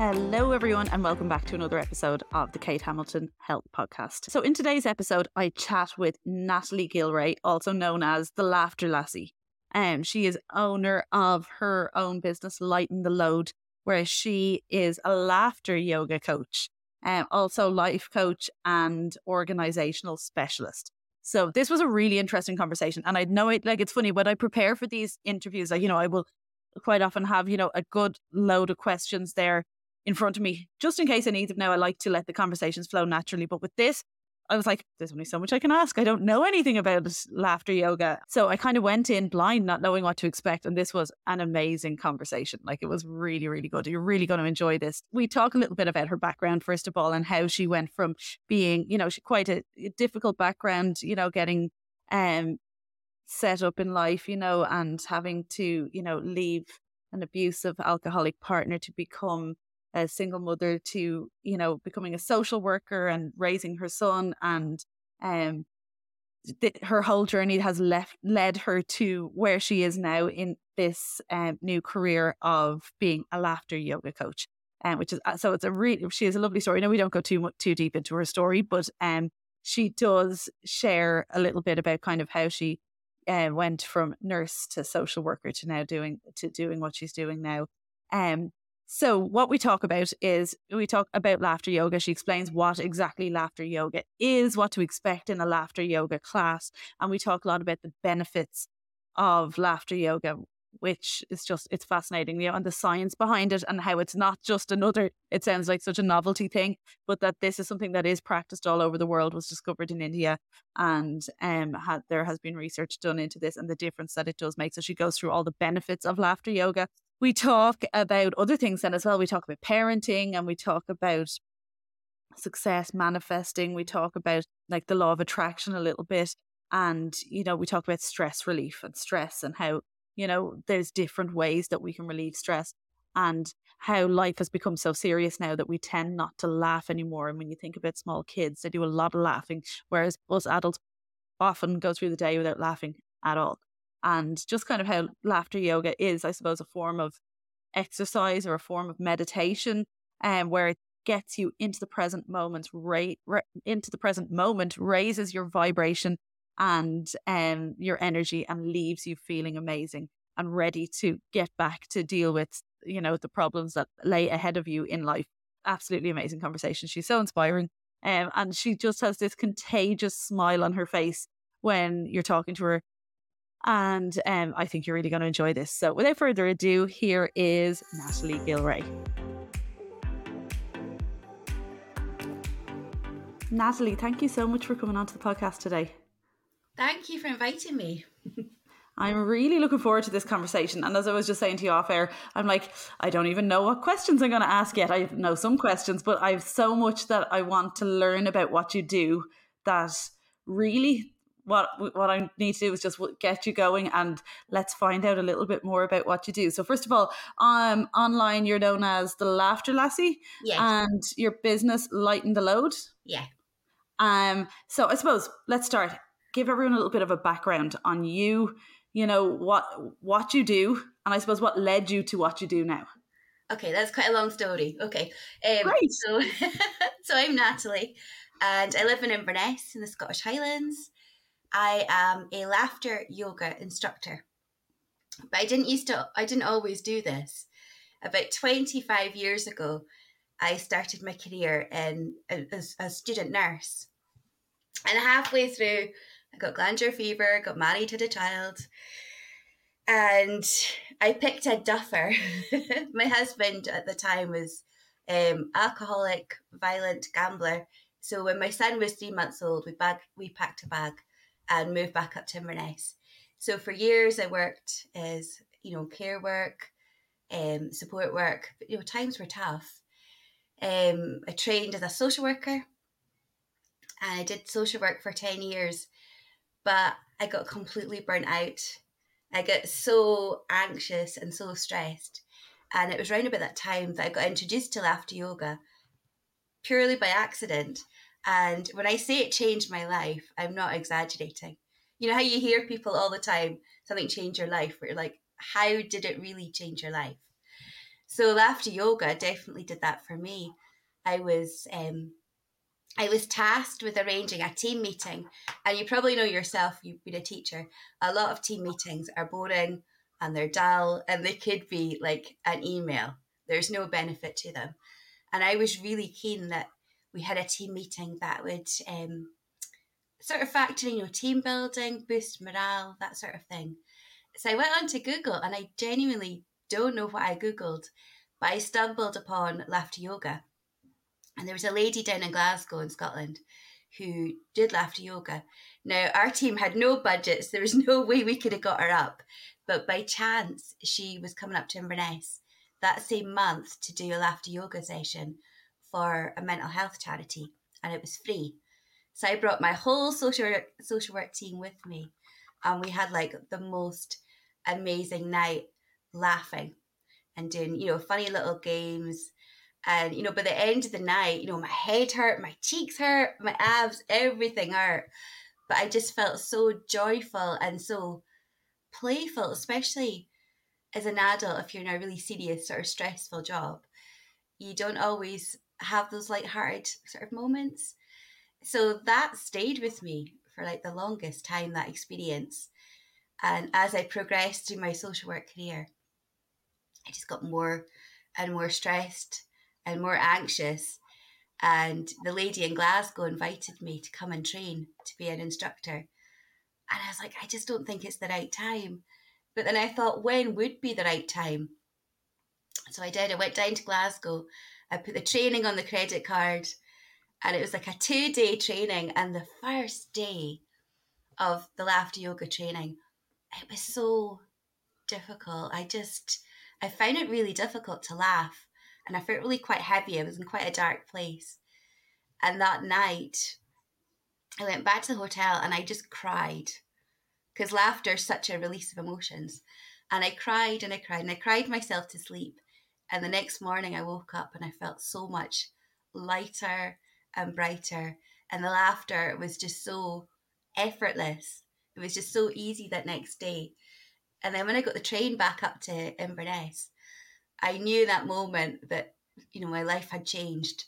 Hello, everyone, and welcome back to another episode of the Kate Hamilton Health Podcast. So, in today's episode, I chat with Natalie Gilray, also known as the Laughter Lassie. Um, she is owner of her own business, Lighten the Load, where she is a laughter yoga coach, um, also life coach and organizational specialist. So this was a really interesting conversation, and I know it. Like it's funny when I prepare for these interviews, like you know, I will quite often have you know a good load of questions there in front of me, just in case I need them now. I like to let the conversations flow naturally. But with this, I was like, there's only so much I can ask. I don't know anything about laughter yoga. So I kind of went in blind, not knowing what to expect. And this was an amazing conversation. Like it was really, really good. You're really going to enjoy this. We talk a little bit about her background, first of all, and how she went from being, you know, she quite a, a difficult background, you know, getting um set up in life, you know, and having to, you know, leave an abusive alcoholic partner to become a single mother to you know becoming a social worker and raising her son and um th- her whole journey has left led her to where she is now in this um, new career of being a laughter yoga coach um, which is uh, so it's a really she is a lovely story. Now we don't go too much too deep into her story but um she does share a little bit about kind of how she uh, went from nurse to social worker to now doing to doing what she's doing now. Um so, what we talk about is we talk about laughter yoga. She explains what exactly laughter yoga is, what to expect in a laughter yoga class. And we talk a lot about the benefits of laughter yoga, which is just, it's fascinating, you know, and the science behind it and how it's not just another, it sounds like such a novelty thing, but that this is something that is practiced all over the world, was discovered in India. And um, had, there has been research done into this and the difference that it does make. So, she goes through all the benefits of laughter yoga we talk about other things then as well. We talk about parenting and we talk about success manifesting. We talk about like the law of attraction a little bit. And, you know, we talk about stress relief and stress and how, you know, there's different ways that we can relieve stress and how life has become so serious now that we tend not to laugh anymore. And when you think about small kids, they do a lot of laughing, whereas us adults often go through the day without laughing at all and just kind of how laughter yoga is, I suppose, a form of exercise or a form of meditation, and um, where it gets you into the present moment, right, ra- into the present moment, raises your vibration and um, your energy, and leaves you feeling amazing and ready to get back to deal with, you know, the problems that lay ahead of you in life. Absolutely amazing conversation. She's so inspiring. Um, and she just has this contagious smile on her face when you're talking to her and um, I think you're really going to enjoy this. So, without further ado, here is Natalie Gilray. Natalie, thank you so much for coming on to the podcast today. Thank you for inviting me. I'm really looking forward to this conversation. And as I was just saying to you off air, I'm like, I don't even know what questions I'm going to ask yet. I know some questions, but I have so much that I want to learn about what you do that really what what I need to do is just get you going and let's find out a little bit more about what you do. So first of all, um, online you're known as the Laughter Lassie, yeah, and your business Lighten the Load, yeah. Um, so I suppose let's start. Give everyone a little bit of a background on you. You know what what you do, and I suppose what led you to what you do now. Okay, that's quite a long story. Okay, um, Great. So, so I'm Natalie, and I live in Inverness in the Scottish Highlands. I am a laughter yoga instructor. But I didn't used to I didn't always do this. About 25 years ago, I started my career in as a student nurse. And halfway through, I got glandular fever, got married, had a child, and I picked a duffer. my husband at the time was um, alcoholic, violent gambler. So when my son was three months old, we bag we packed a bag and moved back up to Inverness. So for years I worked as, you know, care work, um, support work. But, you know, times were tough. Um, I trained as a social worker and I did social work for 10 years, but I got completely burnt out. I got so anxious and so stressed. And it was around about that time that I got introduced to laughter yoga purely by accident. And when I say it changed my life, I'm not exaggerating. You know how you hear people all the time, something changed your life, where you're like, how did it really change your life? So laughter yoga definitely did that for me. I was um, I was tasked with arranging a team meeting, and you probably know yourself. You've been a teacher. A lot of team meetings are boring and they're dull, and they could be like an email. There's no benefit to them, and I was really keen that we had a team meeting that would um, sort of factor in, you know, team building, boost morale, that sort of thing. So I went on to Google, and I genuinely don't know what I googled, but I stumbled upon laughter yoga and there was a lady down in Glasgow in Scotland who did laughter yoga. Now, our team had no budgets. There was no way we could have got her up. But by chance, she was coming up to Inverness that same month to do a laughter yoga session for a mental health charity. And it was free. So I brought my whole social work, social work team with me. And we had like the most amazing night laughing and doing, you know, funny little games and, you know, by the end of the night, you know, my head hurt, my cheeks hurt, my abs, everything hurt. But I just felt so joyful and so playful, especially as an adult, if you're in a really serious, sort of stressful job. You don't always have those light-hearted sort of moments. So that stayed with me for like the longest time, that experience. And as I progressed through my social work career, I just got more and more stressed and more anxious. And the lady in Glasgow invited me to come and train to be an instructor. And I was like, I just don't think it's the right time. But then I thought, when would be the right time? So I did. I went down to Glasgow. I put the training on the credit card, and it was like a two day training. And the first day of the laughter yoga training, it was so difficult. I just, I found it really difficult to laugh and I felt really quite heavy. I was in quite a dark place. And that night, I went back to the hotel and I just cried because laughter is such a release of emotions. And I cried and I cried and I cried myself to sleep. And the next morning, I woke up and I felt so much lighter and brighter. And the laughter was just so effortless. It was just so easy that next day. And then when I got the train back up to Inverness, I knew that moment that, you know, my life had changed.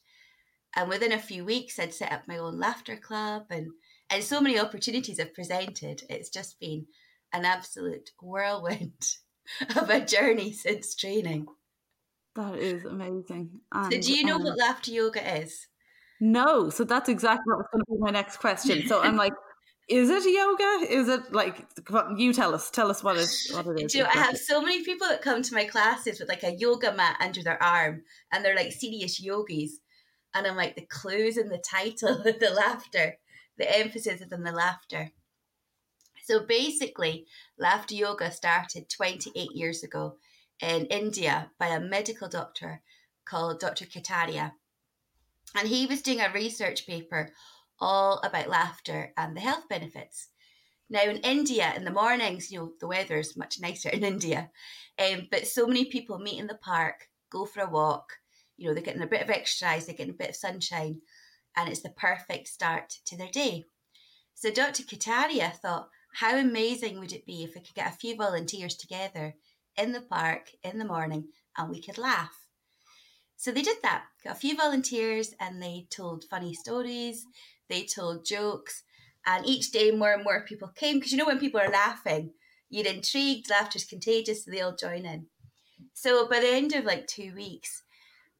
And within a few weeks, I'd set up my own laughter club and, and so many opportunities have presented. It's just been an absolute whirlwind of a journey since training. That is amazing. And, so, do you know um, what laughter yoga is? No. So, that's exactly what was going to be my next question. So, I'm like, is it yoga? Is it like you tell us? Tell us what it what it is. Do you know, I have so many people that come to my classes with like a yoga mat under their arm, and they're like serious yogis, and I'm like the clues in the title, the laughter, the emphasis is in the laughter. So basically, laughter yoga started 28 years ago in India by a medical doctor called Dr. Kataria, and he was doing a research paper all about laughter and the health benefits. Now, in India, in the mornings, you know, the weather is much nicer in India, um, but so many people meet in the park, go for a walk, you know, they're getting a bit of exercise, they're getting a bit of sunshine, and it's the perfect start to their day. So, Dr. Kataria thought, how amazing would it be if we could get a few volunteers together in the park in the morning and we could laugh? So they did that, got a few volunteers, and they told funny stories, they told jokes, and each day more and more people came because you know when people are laughing, you're intrigued, laughter's contagious, so they all join in. So by the end of like two weeks,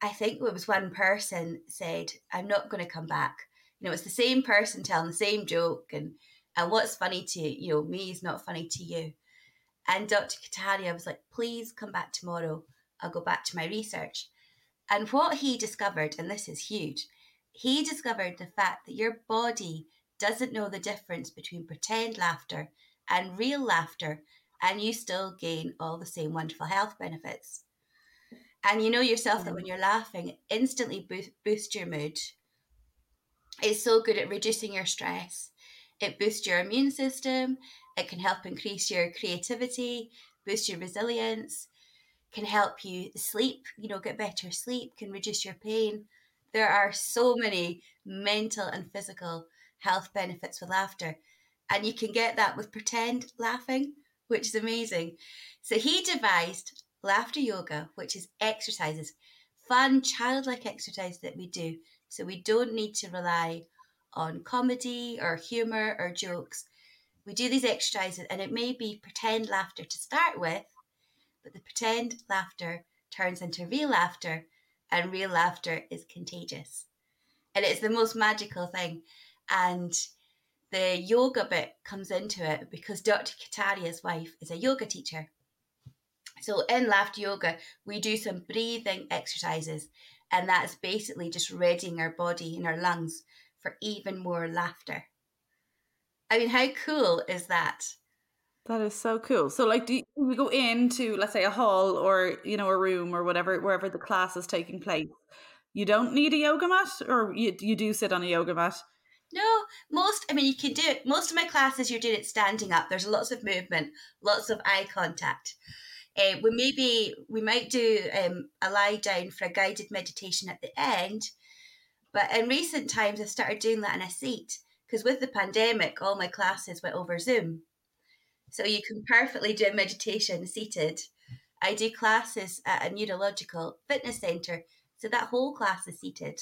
I think it was one person said, I'm not going to come back. You know, it's the same person telling the same joke, and, and what's funny to you know, me is not funny to you. And Dr. Kataria was like, please come back tomorrow. I'll go back to my research. And what he discovered, and this is huge, he discovered the fact that your body doesn't know the difference between pretend laughter and real laughter, and you still gain all the same wonderful health benefits. And you know yourself that when mm. you're laughing, it instantly boost, boosts your mood. It's so good at reducing your stress. It boosts your immune system. It can help increase your creativity, boost your resilience, can help you sleep, you know, get better sleep, can reduce your pain. There are so many mental and physical health benefits with laughter. And you can get that with pretend laughing, which is amazing. So he devised laughter yoga, which is exercises, fun, childlike exercise that we do. So we don't need to rely on comedy or humor or jokes. We do these exercises, and it may be pretend laughter to start with, but the pretend laughter turns into real laughter, and real laughter is contagious. And it's the most magical thing. And the yoga bit comes into it because Dr. Kataria's wife is a yoga teacher. So in laughter yoga, we do some breathing exercises, and that's basically just readying our body and our lungs for even more laughter. I mean, how cool is that? That is so cool. So, like, do you, we go into, let's say, a hall or you know a room or whatever, wherever the class is taking place? You don't need a yoga mat, or you you do sit on a yoga mat. No, most. I mean, you can do it. Most of my classes, you're doing it standing up. There's lots of movement, lots of eye contact. Uh, we maybe we might do um, a lie down for a guided meditation at the end, but in recent times I've started doing that in a seat because with the pandemic, all my classes went over Zoom, so you can perfectly do a meditation seated. I do classes at a neurological fitness center, so that whole class is seated.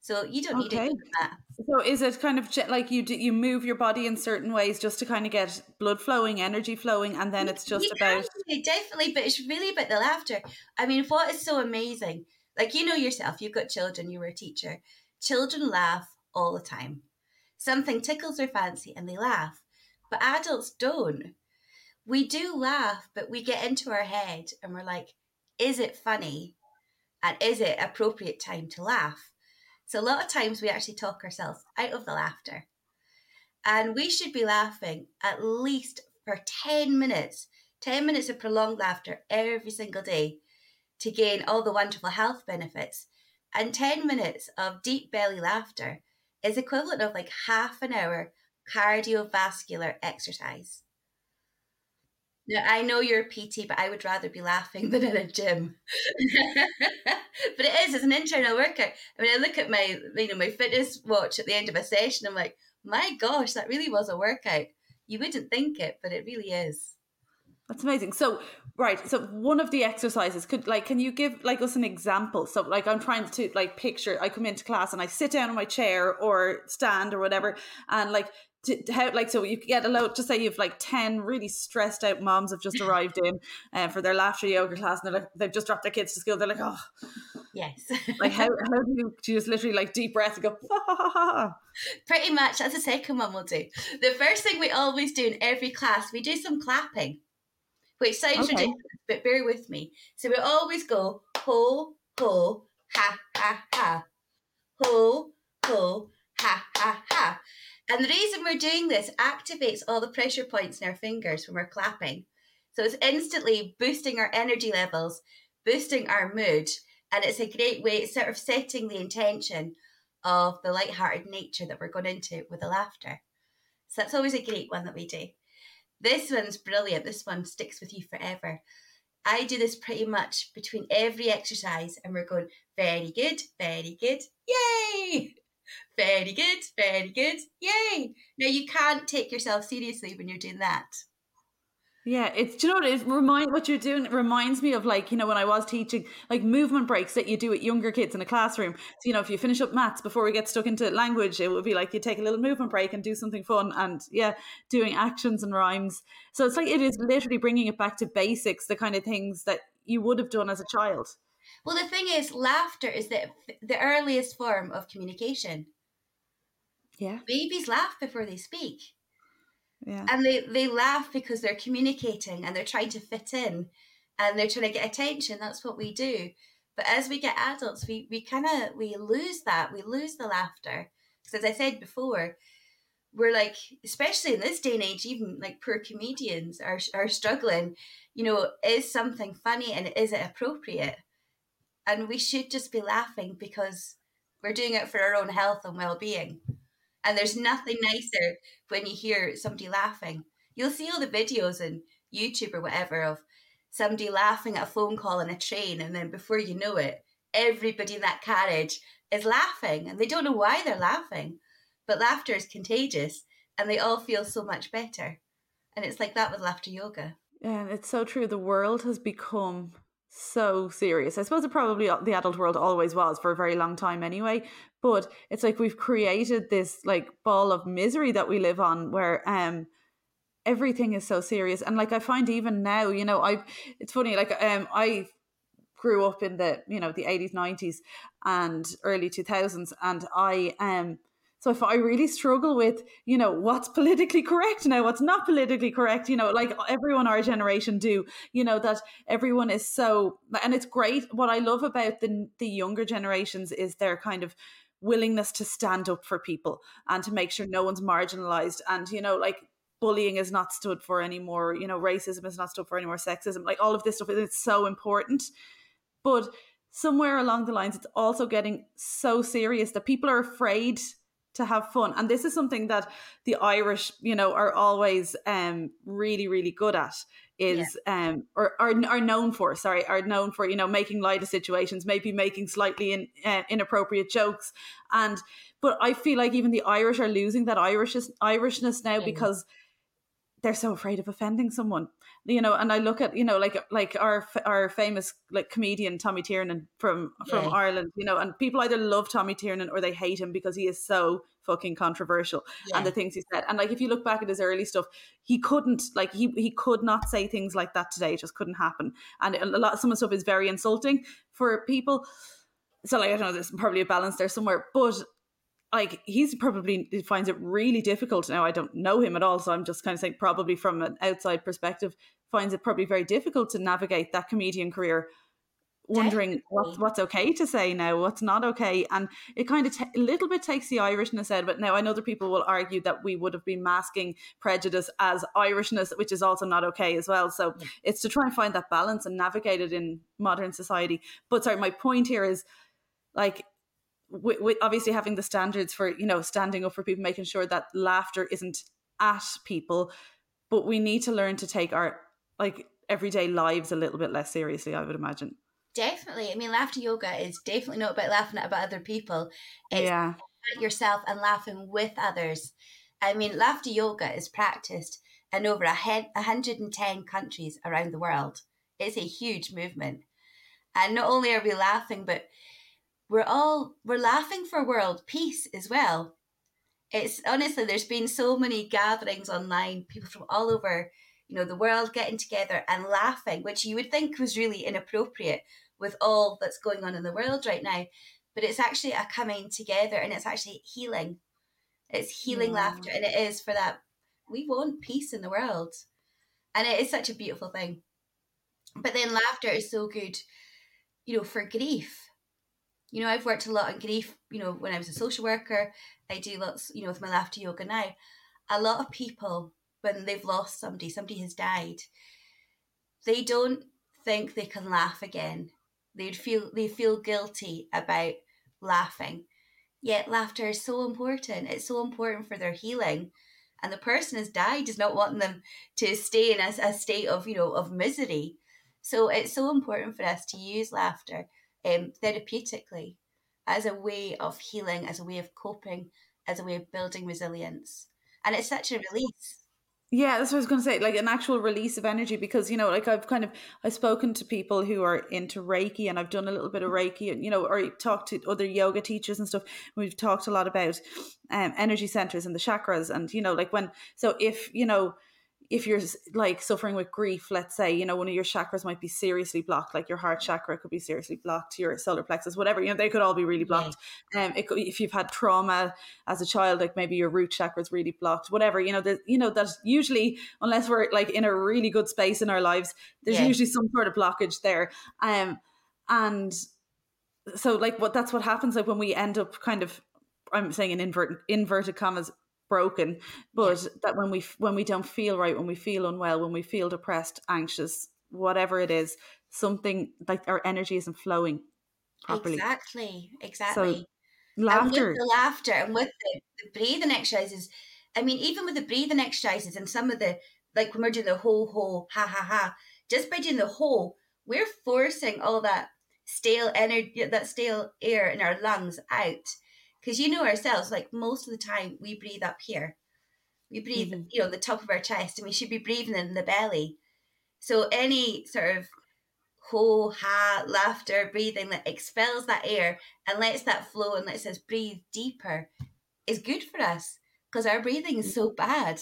So you don't need okay. that. So is it kind of like you do, you move your body in certain ways just to kind of get blood flowing, energy flowing, and then it's just about definitely. But it's really about the laughter. I mean, what is so amazing? Like you know yourself, you've got children. You were a teacher. Children laugh all the time. Something tickles their fancy and they laugh, but adults don't. We do laugh, but we get into our head and we're like, is it funny? And is it appropriate time to laugh? So a lot of times we actually talk ourselves out of the laughter. And we should be laughing at least for 10 minutes, 10 minutes of prolonged laughter every single day to gain all the wonderful health benefits. And 10 minutes of deep belly laughter is equivalent of like half an hour cardiovascular exercise. Now, I know you're a PT, but I would rather be laughing than in a gym. but it is, it's an internal workout. I mean, I look at my, you know, my fitness watch at the end of a session, I'm like, my gosh, that really was a workout. You wouldn't think it, but it really is. That's amazing. So, right. So, one of the exercises could, like, can you give like us an example? So, like, I'm trying to like picture. I come into class and I sit down in my chair or stand or whatever, and like to, how like so you get a load just say you've like 10 really stressed out moms have just arrived in uh, for their laughter yoga class and they're like they've just dropped their kids to school they're like oh yes like how, how do you, do you just literally like deep breath and go pretty much that's the second one we'll do the first thing we always do in every class we do some clapping which sounds okay. ridiculous but bear with me so we always go ho ho ha ha ha ho ho ha ha ha and the reason we're doing this activates all the pressure points in our fingers when we're clapping. So it's instantly boosting our energy levels, boosting our mood, and it's a great way, it's sort of setting the intention of the light-hearted nature that we're going into with the laughter. So that's always a great one that we do. This one's brilliant. This one sticks with you forever. I do this pretty much between every exercise, and we're going very good, very good, yay! Very good, very good. Yay. Now you can't take yourself seriously when you're doing that. Yeah, it's do you know what it remind what you're doing. It reminds me of like you know when I was teaching like movement breaks that you do with younger kids in a classroom. So you know if you finish up maths before we get stuck into language, it would be like you take a little movement break and do something fun and yeah, doing actions and rhymes. So it's like it is literally bringing it back to basics, the kind of things that you would have done as a child. Well, the thing is, laughter is the the earliest form of communication. Yeah. Babies laugh before they speak. Yeah. And they, they laugh because they're communicating and they're trying to fit in and they're trying to get attention. That's what we do. But as we get adults, we, we kind of we lose that. We lose the laughter. Because as I said before, we're like, especially in this day and age, even like poor comedians are are struggling. You know, is something funny and is it appropriate? And we should just be laughing because we're doing it for our own health and well being. And there's nothing nicer when you hear somebody laughing. You'll see all the videos on YouTube or whatever of somebody laughing at a phone call in a train, and then before you know it, everybody in that carriage is laughing and they don't know why they're laughing. But laughter is contagious and they all feel so much better. And it's like that with laughter yoga. And it's so true. The world has become so serious. I suppose it probably the adult world always was for a very long time anyway. But it's like we've created this like ball of misery that we live on where um everything is so serious. And like I find even now, you know, I it's funny, like um I grew up in the, you know, the eighties, nineties and early two thousands and I um so if I really struggle with, you know, what's politically correct now, what's not politically correct, you know, like everyone our generation do, you know, that everyone is so and it's great. What I love about the the younger generations is their kind of willingness to stand up for people and to make sure no one's marginalized and you know like bullying is not stood for anymore you know racism is not stood for anymore sexism like all of this stuff is so important. But somewhere along the lines it's also getting so serious that people are afraid to have fun. And this is something that the Irish, you know, are always um, really, really good at is yeah. um or are, are known for sorry are known for you know making light of situations maybe making slightly in, uh, inappropriate jokes and but i feel like even the irish are losing that irishness irishness now because they're so afraid of offending someone you know and i look at you know like like our our famous like comedian tommy tiernan from from yeah. ireland you know and people either love tommy tiernan or they hate him because he is so fucking controversial yeah. and the things he said. And like if you look back at his early stuff he couldn't like he he could not say things like that today. It just couldn't happen. And a lot of some of the stuff is very insulting for people. So like i don't know there's probably a balance there somewhere but like he's probably finds it really difficult. Now i don't know him at all so i'm just kind of saying probably from an outside perspective finds it probably very difficult to navigate that comedian career wondering what, what's okay to say now what's not okay. And it kind of t- a little bit takes the irishness out but now i know that people will argue that we would have been masking prejudice as irishness which is also not okay as well. So yeah. it's to try and find that balance and navigate it in modern society. But sorry my point here is like with, with obviously having the standards for you know standing up for people making sure that laughter isn't at people but we need to learn to take our like everyday lives a little bit less seriously i would imagine. Definitely. I mean laughter yoga is definitely not about laughing at about other people. It's yeah. at yourself and laughing with others. I mean laughter yoga is practiced in over a 110 countries around the world. It's a huge movement. And not only are we laughing but we're all we're laughing for world peace as well. It's honestly there's been so many gatherings online people from all over you know the world getting together and laughing which you would think was really inappropriate with all that's going on in the world right now but it's actually a coming together and it's actually healing. It's healing yeah. laughter and it is for that we want peace in the world. And it is such a beautiful thing. But then laughter is so good you know for grief. You know, I've worked a lot on grief, you know, when I was a social worker, I do lots, you know, with my laughter yoga now. A lot of people, when they've lost somebody, somebody has died, they don't think they can laugh again. They'd feel they feel guilty about laughing. Yet laughter is so important. It's so important for their healing. And the person has died is not wanting them to stay in a, a state of, you know, of misery. So it's so important for us to use laughter um, therapeutically as a way of healing, as a way of coping, as a way of building resilience. And it's such a release. Yeah, that's what I was going to say, like an actual release of energy. Because you know, like I've kind of I've spoken to people who are into Reiki, and I've done a little bit of Reiki, and you know, or talked to other yoga teachers and stuff. We've talked a lot about um, energy centers and the chakras, and you know, like when so if you know if you're like suffering with grief, let's say, you know, one of your chakras might be seriously blocked, like your heart chakra could be seriously blocked, your solar plexus, whatever, you know, they could all be really blocked. Um, it could, if you've had trauma as a child, like maybe your root chakra is really blocked, whatever, you know, that, you know, that usually, unless we're like in a really good space in our lives, there's yeah. usually some sort of blockage there. Um, and so like what, that's what happens like when we end up kind of, I'm saying in inverted, inverted commas, broken but yeah. that when we when we don't feel right when we feel unwell when we feel depressed anxious whatever it is something like our energy isn't flowing properly. Exactly exactly so, laughter and with the laughter and with the, the breathing exercises i mean even with the breathing exercises and some of the like when we're doing the whole whole ha ha ha just by doing the whole we're forcing all that stale energy that stale air in our lungs out because you know ourselves, like most of the time we breathe up here. We breathe, mm-hmm. you know, the top of our chest, and we should be breathing in the belly. So any sort of ho ha laughter breathing that expels that air and lets that flow and lets us breathe deeper is good for us because our breathing is so bad.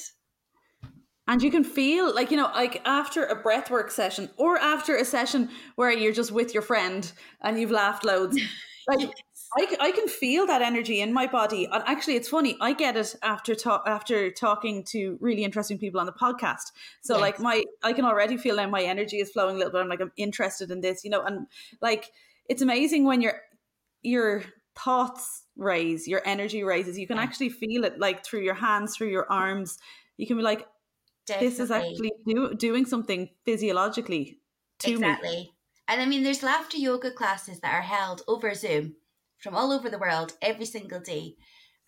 And you can feel like, you know, like after a breathwork session or after a session where you're just with your friend and you've laughed loads, like. I, I can feel that energy in my body. And actually, it's funny, I get it after talk, after talking to really interesting people on the podcast. So, yes. like, my I can already feel now my energy is flowing a little bit. I'm like, I'm interested in this, you know, and like, it's amazing when your your thoughts raise, your energy raises. You can yeah. actually feel it like through your hands, through your arms. You can be like, Definitely. this is actually do, doing something physiologically to exactly. me. And I mean, there's laughter yoga classes that are held over Zoom from all over the world every single day.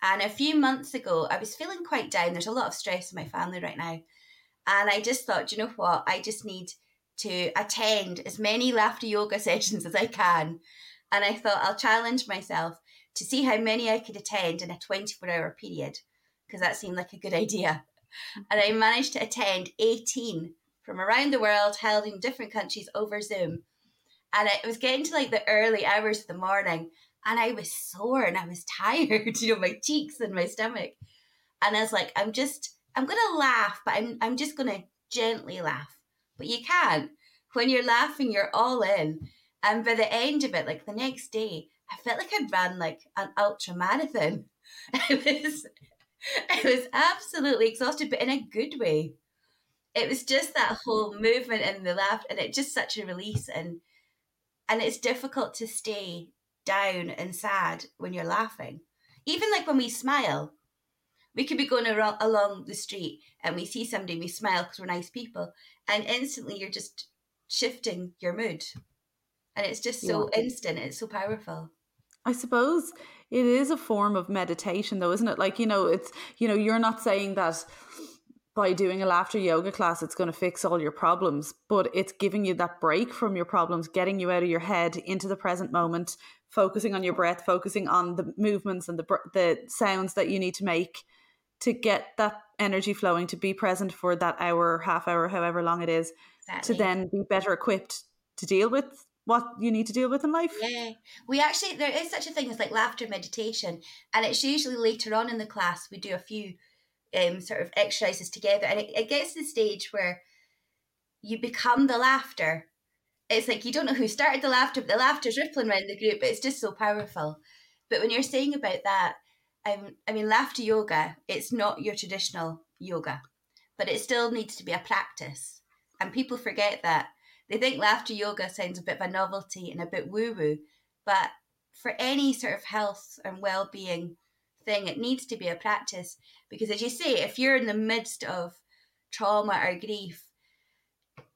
And a few months ago, I was feeling quite down. There's a lot of stress in my family right now. And I just thought, you know what? I just need to attend as many laughter yoga sessions as I can. And I thought I'll challenge myself to see how many I could attend in a 24 hour period, because that seemed like a good idea. And I managed to attend 18 from around the world, held in different countries over Zoom. And it was getting to like the early hours of the morning, and I was sore and I was tired, you know, my cheeks and my stomach. And I was like, I'm just, I'm gonna laugh, but I'm, I'm just gonna gently laugh. But you can't. When you're laughing, you're all in. And by the end of it, like the next day, I felt like I'd ran like an ultra marathon. It was I was absolutely exhausted, but in a good way. It was just that whole movement and the laugh, and it just such a release. And and it's difficult to stay down and sad when you're laughing. Even like when we smile, we could be going around, along the street and we see somebody and we smile because we're nice people, and instantly you're just shifting your mood, and it's just so yeah. instant. It's so powerful. I suppose it is a form of meditation, though, isn't it? Like, you know, it's, you know, you're not saying that by doing a laughter yoga class, it's going to fix all your problems, but it's giving you that break from your problems, getting you out of your head into the present moment, focusing on your breath, focusing on the movements and the, the sounds that you need to make to get that energy flowing, to be present for that hour, half hour, however long it is, exactly. to then be better equipped to deal with what you need to deal with in life. Yeah. We actually, there is such a thing as like laughter meditation, and it's usually later on in the class we do a few um, sort of exercises together, and it, it gets to the stage where you become the laughter. It's like you don't know who started the laughter, but the laughter's rippling around the group. It's just so powerful. But when you're saying about that, um, I mean, laughter yoga, it's not your traditional yoga, but it still needs to be a practice. And people forget that they think laughter yoga sounds a bit of a novelty and a bit woo woo, but for any sort of health and well being thing, it needs to be a practice because, as you say, if you're in the midst of trauma or grief,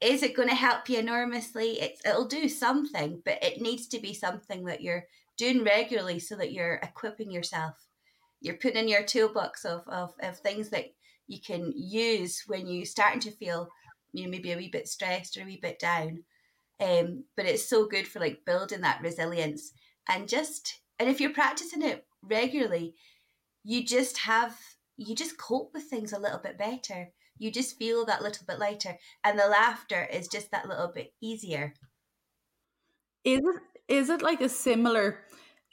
is it going to help you enormously? It's, it'll do something, but it needs to be something that you're doing regularly so that you're equipping yourself. You're putting in your toolbox of, of, of things that you can use when you're starting to feel you know maybe a wee bit stressed or a wee bit down um, but it's so good for like building that resilience and just and if you're practicing it regularly you just have you just cope with things a little bit better. You just feel that little bit lighter and the laughter is just that little bit easier. Is it is it like a similar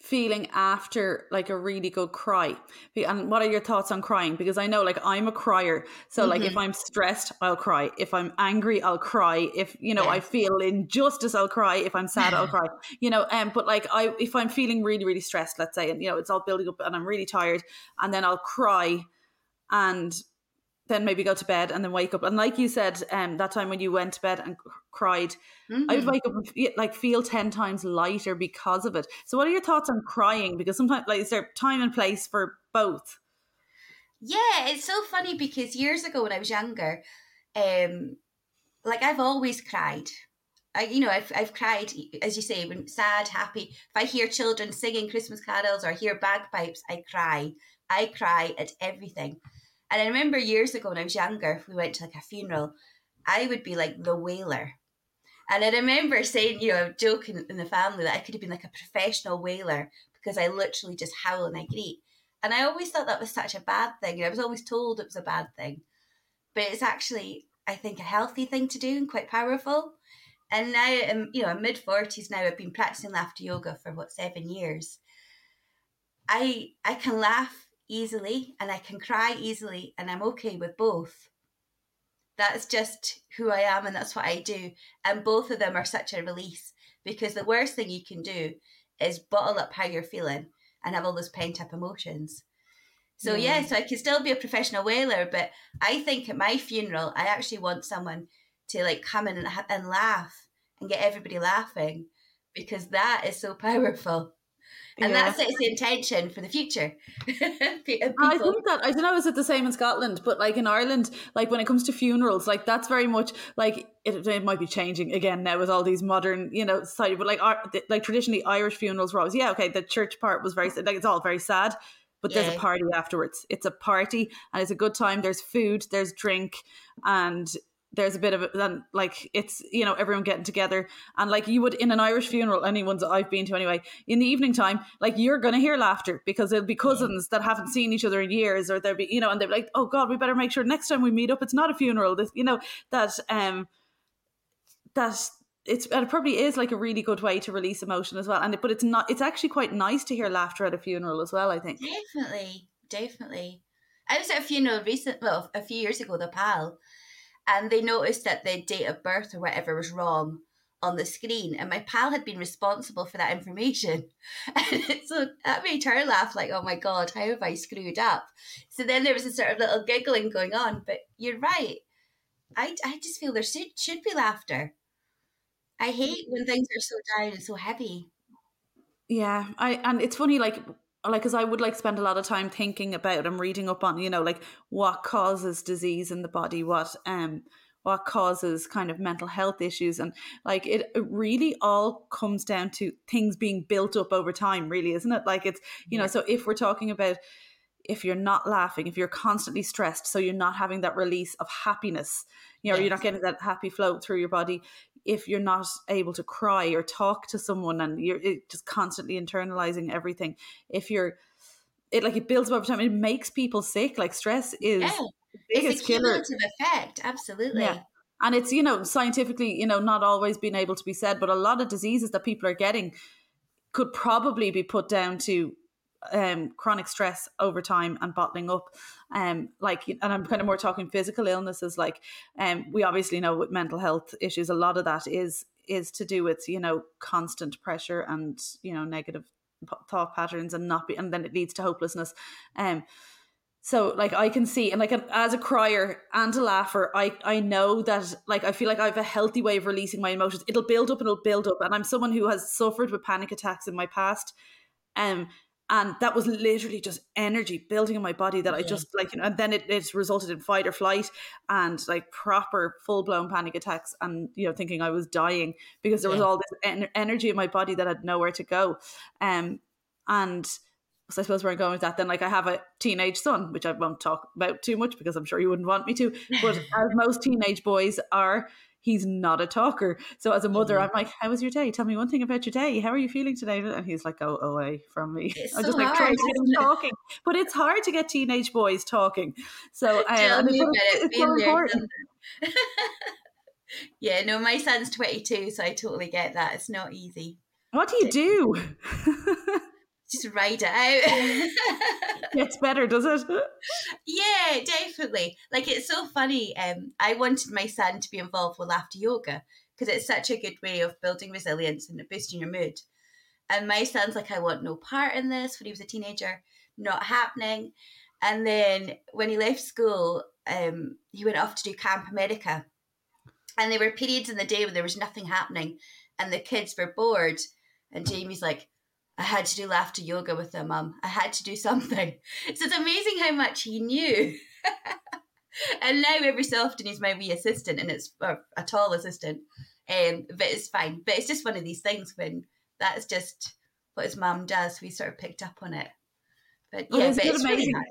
feeling after like a really good cry and what are your thoughts on crying because i know like i'm a crier so mm-hmm. like if mm-hmm. i'm stressed i'll cry if i'm angry i'll cry if you know yeah. i feel injustice i'll cry if i'm sad i'll cry you know um but like i if i'm feeling really really stressed let's say and you know it's all building up and i'm really tired and then i'll cry and then maybe go to bed and then wake up. And like you said, um, that time when you went to bed and cried, mm-hmm. I would mm-hmm. wake up and feel, like feel ten times lighter because of it. So, what are your thoughts on crying? Because sometimes, like, is there time and place for both? Yeah, it's so funny because years ago when I was younger, um, like I've always cried. I, you know, I've, I've cried, as you say, when sad, happy. If I hear children singing Christmas carols or hear bagpipes, I cry. I cry at everything. And I remember years ago when I was younger, if we went to like a funeral, I would be like the wailer. And I remember saying, you know, joking in the family that I could have been like a professional wailer because I literally just howl and I greet. And I always thought that was such a bad thing. And I was always told it was a bad thing. But it's actually, I think, a healthy thing to do and quite powerful. And now, I'm, you know, I'm mid 40s now. I've been practicing laughter yoga for what, seven years. I I can laugh easily and I can cry easily, and I'm okay with both. That's just who I am, and that's what I do. And both of them are such a release because the worst thing you can do is bottle up how you're feeling and have all those pent up emotions. So yeah. yeah, so I can still be a professional wailer, but I think at my funeral, I actually want someone to like come in and, and laugh and get everybody laughing because that is so powerful. And yeah. that sets the intention for the future. I think that I don't know is it the same in Scotland, but like in Ireland, like when it comes to funerals, like that's very much like it, it might be changing again now with all these modern, you know, society. But like like traditionally Irish funerals were always yeah okay the church part was very like it's all very sad, but yeah. there's a party afterwards. It's a party and it's a good time. There's food, there's drink, and there's a bit of it then like it's you know everyone getting together. And like you would in an irish funeral anyone's i've been to anyway in the evening time like you're gonna hear laughter because it'll be cousins that haven't seen each other in years or they'll be you know and they're like oh god we better make sure next time we meet up it's not a funeral. This you know that um that it's it probably is like a really good way to release emotion as well. And but it's not it's actually quite nice to hear laughter at a funeral as well i think. Definitely definitely. I was at a funeral recent well a few years ago the pal and they noticed that the date of birth or whatever was wrong on the screen and my pal had been responsible for that information. And so that made her laugh like oh my god how have i screwed up? So then there was a sort of little giggling going on but you're right. I, I just feel there should, should be laughter. I hate when things are so down and so heavy. Yeah i and it's funny like like because i would like spend a lot of time thinking about and reading up on you know like what causes disease in the body what um what causes kind of mental health issues and like it, it really all comes down to things being built up over time really isn't it like it's you yeah. know so if we're talking about if you're not laughing if you're constantly stressed so you're not having that release of happiness you know yes. you're not getting that happy flow through your body if you're not able to cry or talk to someone and you're just constantly internalizing everything if you're it like it builds up over time it makes people sick like stress is yeah. it's a cumulative effect absolutely yeah. and it's you know scientifically you know not always being able to be said but a lot of diseases that people are getting could probably be put down to um, chronic stress over time and bottling up. Um, like, and I'm kind of more talking physical illnesses. Like, um, we obviously know with mental health issues, a lot of that is is to do with you know constant pressure and you know negative thought patterns and not be, and then it leads to hopelessness. Um, so like I can see, and like as a crier and a laugher, I I know that like I feel like I have a healthy way of releasing my emotions. It'll build up and it'll build up, and I'm someone who has suffered with panic attacks in my past. Um, and that was literally just energy building in my body that I just like, you know, and then it, it resulted in fight or flight and like proper full blown panic attacks and, you know, thinking I was dying because there was all this en- energy in my body that had nowhere to go. Um, and so I suppose where I'm going with that, then like I have a teenage son, which I won't talk about too much because I'm sure you wouldn't want me to, but as most teenage boys are, he's not a talker. So as a mother, mm-hmm. I'm like, "How was your day? Tell me one thing about your day. How are you feeling today?" And he's like, "Go away from me." It's I'm so just like trying to get him talking, but it's hard to get teenage boys talking. So Tell me about it. It's so important. yeah, no, my son's 22, so I totally get that. It's not easy. What do you do? just ride it out. Gets better, does it? Yeah, definitely. Like it's so funny. Um, I wanted my son to be involved with laughter yoga because it's such a good way of building resilience and boosting your mood. And my son's like, I want no part in this when he was a teenager, not happening. And then when he left school, um, he went off to do Camp America. And there were periods in the day when there was nothing happening and the kids were bored. And Jamie's like, I had to do laughter yoga with them, mum. I had to do something. So it's amazing how much he knew. and now every so often he's my wee assistant, and it's a tall assistant. Um, but it's fine. But it's just one of these things when that's just what his mum does. We sort of picked up on it. But yeah, well, but it's amazing? really.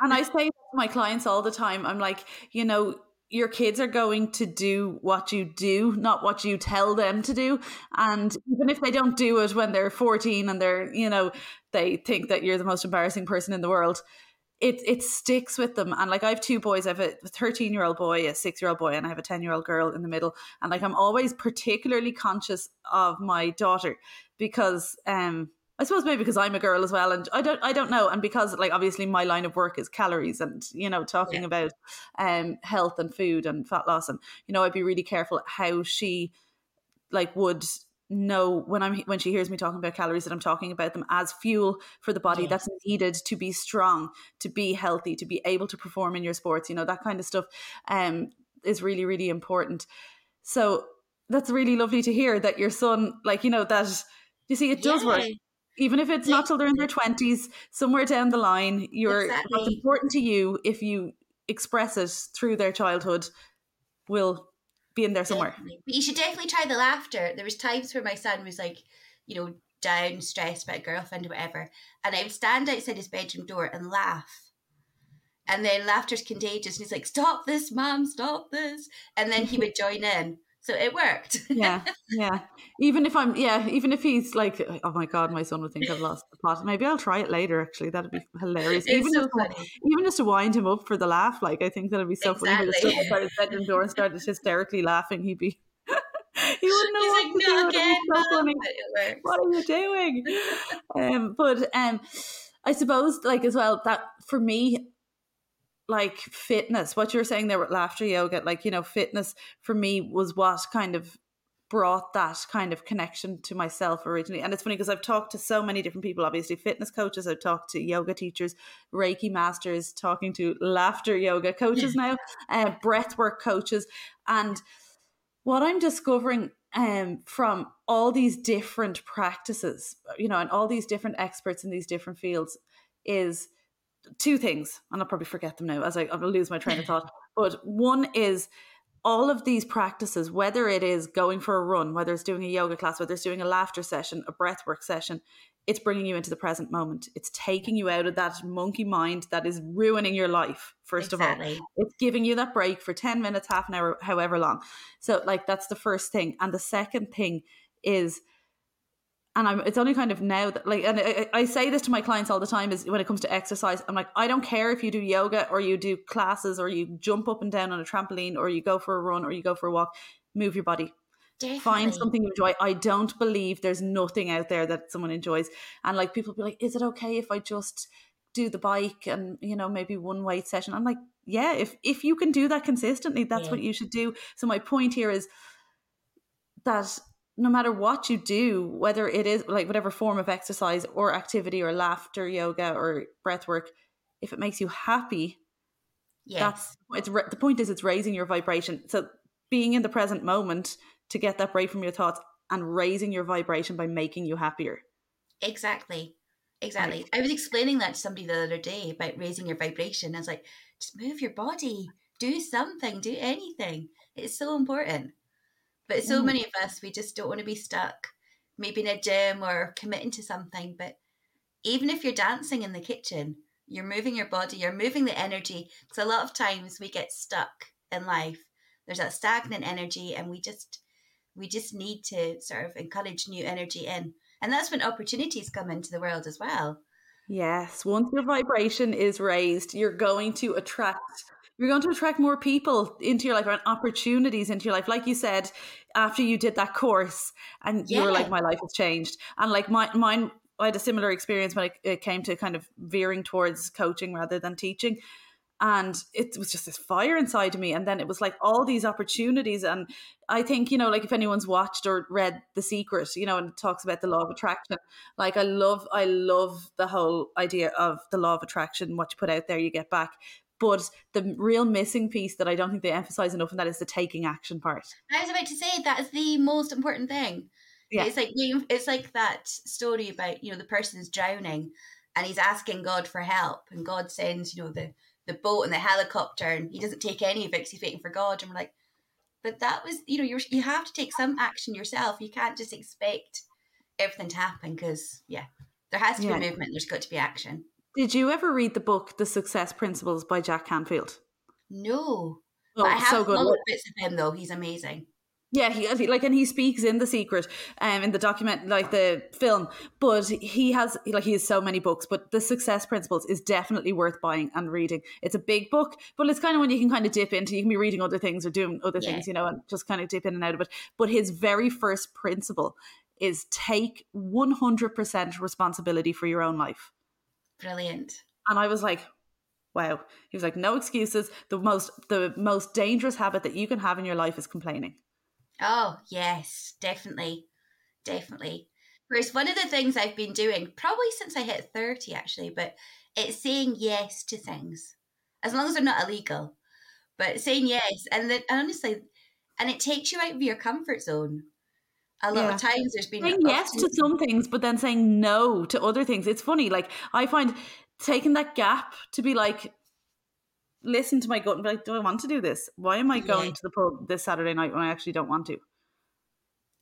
And I say to my clients all the time, I'm like, you know, your kids are going to do what you do, not what you tell them to do. And even if they don't do it when they're 14 and they're, you know, they think that you're the most embarrassing person in the world, it it sticks with them. And like I have two boys, I have a 13 year old boy, a six year old boy, and I have a 10 year old girl in the middle. And like I'm always particularly conscious of my daughter because um I suppose maybe because I'm a girl as well, and I don't, I don't know, and because like obviously my line of work is calories, and you know talking yeah. about um health and food and fat loss, and you know I'd be really careful how she like would know when I'm when she hears me talking about calories that I'm talking about them as fuel for the body yes. that's needed to be strong, to be healthy, to be able to perform in your sports. You know that kind of stuff um, is really really important. So that's really lovely to hear that your son, like you know that you see, it does yeah. work. Even if it's not till they're in their twenties, somewhere down the line, you're exactly. what's important to you if you express it through their childhood will be in there somewhere. Definitely. But you should definitely try the laughter. There was times where my son was like, you know, down, stressed about a girlfriend or whatever, and I would stand outside his bedroom door and laugh. And then laughter's contagious, and he's like, "Stop this, mom! Stop this!" And then he would join in. So it worked. yeah, yeah. Even if I'm, yeah, even if he's like, oh my god, my son would think I've lost the plot. Maybe I'll try it later. Actually, that'd be hilarious. It's even so just, even just to wind him up for the laugh, like I think that'd be so Exactly. funny. If he stood outside his bedroom door and started hysterically laughing, he'd be. he wouldn't know He's what like, to do. "No It'd again, so mom!" funny. But it works. What are you doing? um, but um, I suppose, like as well, that for me, like fitness, what you're saying there with laughter yoga, like you know, fitness for me was what kind of brought that kind of connection to myself originally. And it's funny because I've talked to so many different people, obviously fitness coaches, I've talked to yoga teachers, Reiki masters, talking to laughter yoga coaches now, uh, breath work coaches. And what I'm discovering um, from all these different practices, you know, and all these different experts in these different fields is two things. And I'll probably forget them now as I, I'll lose my train of thought. But one is all of these practices, whether it is going for a run, whether it's doing a yoga class, whether it's doing a laughter session, a breathwork session, it's bringing you into the present moment. It's taking you out of that monkey mind that is ruining your life, first of all. It's giving you that break for 10 minutes, half an hour, however long. So, like, that's the first thing. And the second thing is, and I'm, it's only kind of now that, like, and I, I say this to my clients all the time is when it comes to exercise, I'm like, I don't care if you do yoga or you do classes or you jump up and down on a trampoline or you go for a run or you go for a walk, move your body Definitely. find something you enjoy. I don't believe there's nothing out there that someone enjoys. And like people be like, is it okay if I just do the bike and you know maybe one weight session? I'm like, yeah, if if you can do that consistently, that's Yeah. what you should do. So my point here is that no matter what you do, whether it is like whatever form of exercise or activity or laughter, yoga or breath work, if it makes you happy, Yes. that's it's the point is it's raising your vibration so being in the present moment to get that break from your thoughts and raising your vibration by making you happier Exactly. Exactly. I was explaining that to somebody the other day about raising your vibration. I was like, just move your body, do something, do anything. It's so important. But so Mm. many of us, we just don't want to be stuck, maybe in a gym or committing to something. But even if you're dancing in the kitchen, you're moving your body, you're moving the energy. Because a lot of times we get stuck in life. There's that stagnant energy, and we just we just need to sort of encourage new energy in. And that's when opportunities come into the world as well. yes once your vibration is raised you're going to attract you're going to attract more people into your life and opportunities into your life. Like you said after you did that course and you were like my life has changed. And like my, mine i had a similar experience when it, it came to kind of veering towards coaching rather than teaching. And it was just this fire inside of me. And then it was like all these opportunities. And i think you know like if anyone's watched or read the secret you know and it talks about the law of attraction like i love i love the whole idea of the law of attraction what you put out there you get back but the real missing piece that i don't think they emphasize enough and that is the taking action part I was about to say that is the most important thing. Yeah. It's like it's like that story about you know the person's drowning, and he's asking God for help, and God sends you know the the boat and the helicopter, and he doesn't take any of it 'cause he's waiting for God, and we're like, but that was you know you you have to take some action yourself. You can't just expect everything to happen because yeah, there has to Yeah. be movement. There's got to be action. Did you ever read the book the success principles by jack canfield No, oh I have so good bits of him though. He's amazing. Yeah, he like, and he speaks in the secret, um, in the document, like the film. But he has, like, he has so many books. But the Success Principles is definitely worth buying and reading. It's a big book, but it's kind of when you can kind of dip into. You can be reading other things or doing other yeah. things, you know, and just kind of dip in and out of it. But his very first principle is take one hundred percent responsibility for your own life. Brilliant. And I was like, wow. He was like, no excuses. The most, the most dangerous habit that you can have in your life is complaining. Oh, yes, definitely. Definitely. Whereas one of the things I've been doing, probably since I hit 30 actually, but it's saying yes to things. As long as they're not illegal. But saying yes. And then honestly, and it takes you out of your comfort zone. A lot yeah. of times there's been saying yes to some things, but then saying no to other things. It's funny. Like I find taking that gap to be like, listen to my gut and be like, do I want to do this? Why am I going yeah. to the pub this Saturday night when I actually don't want to?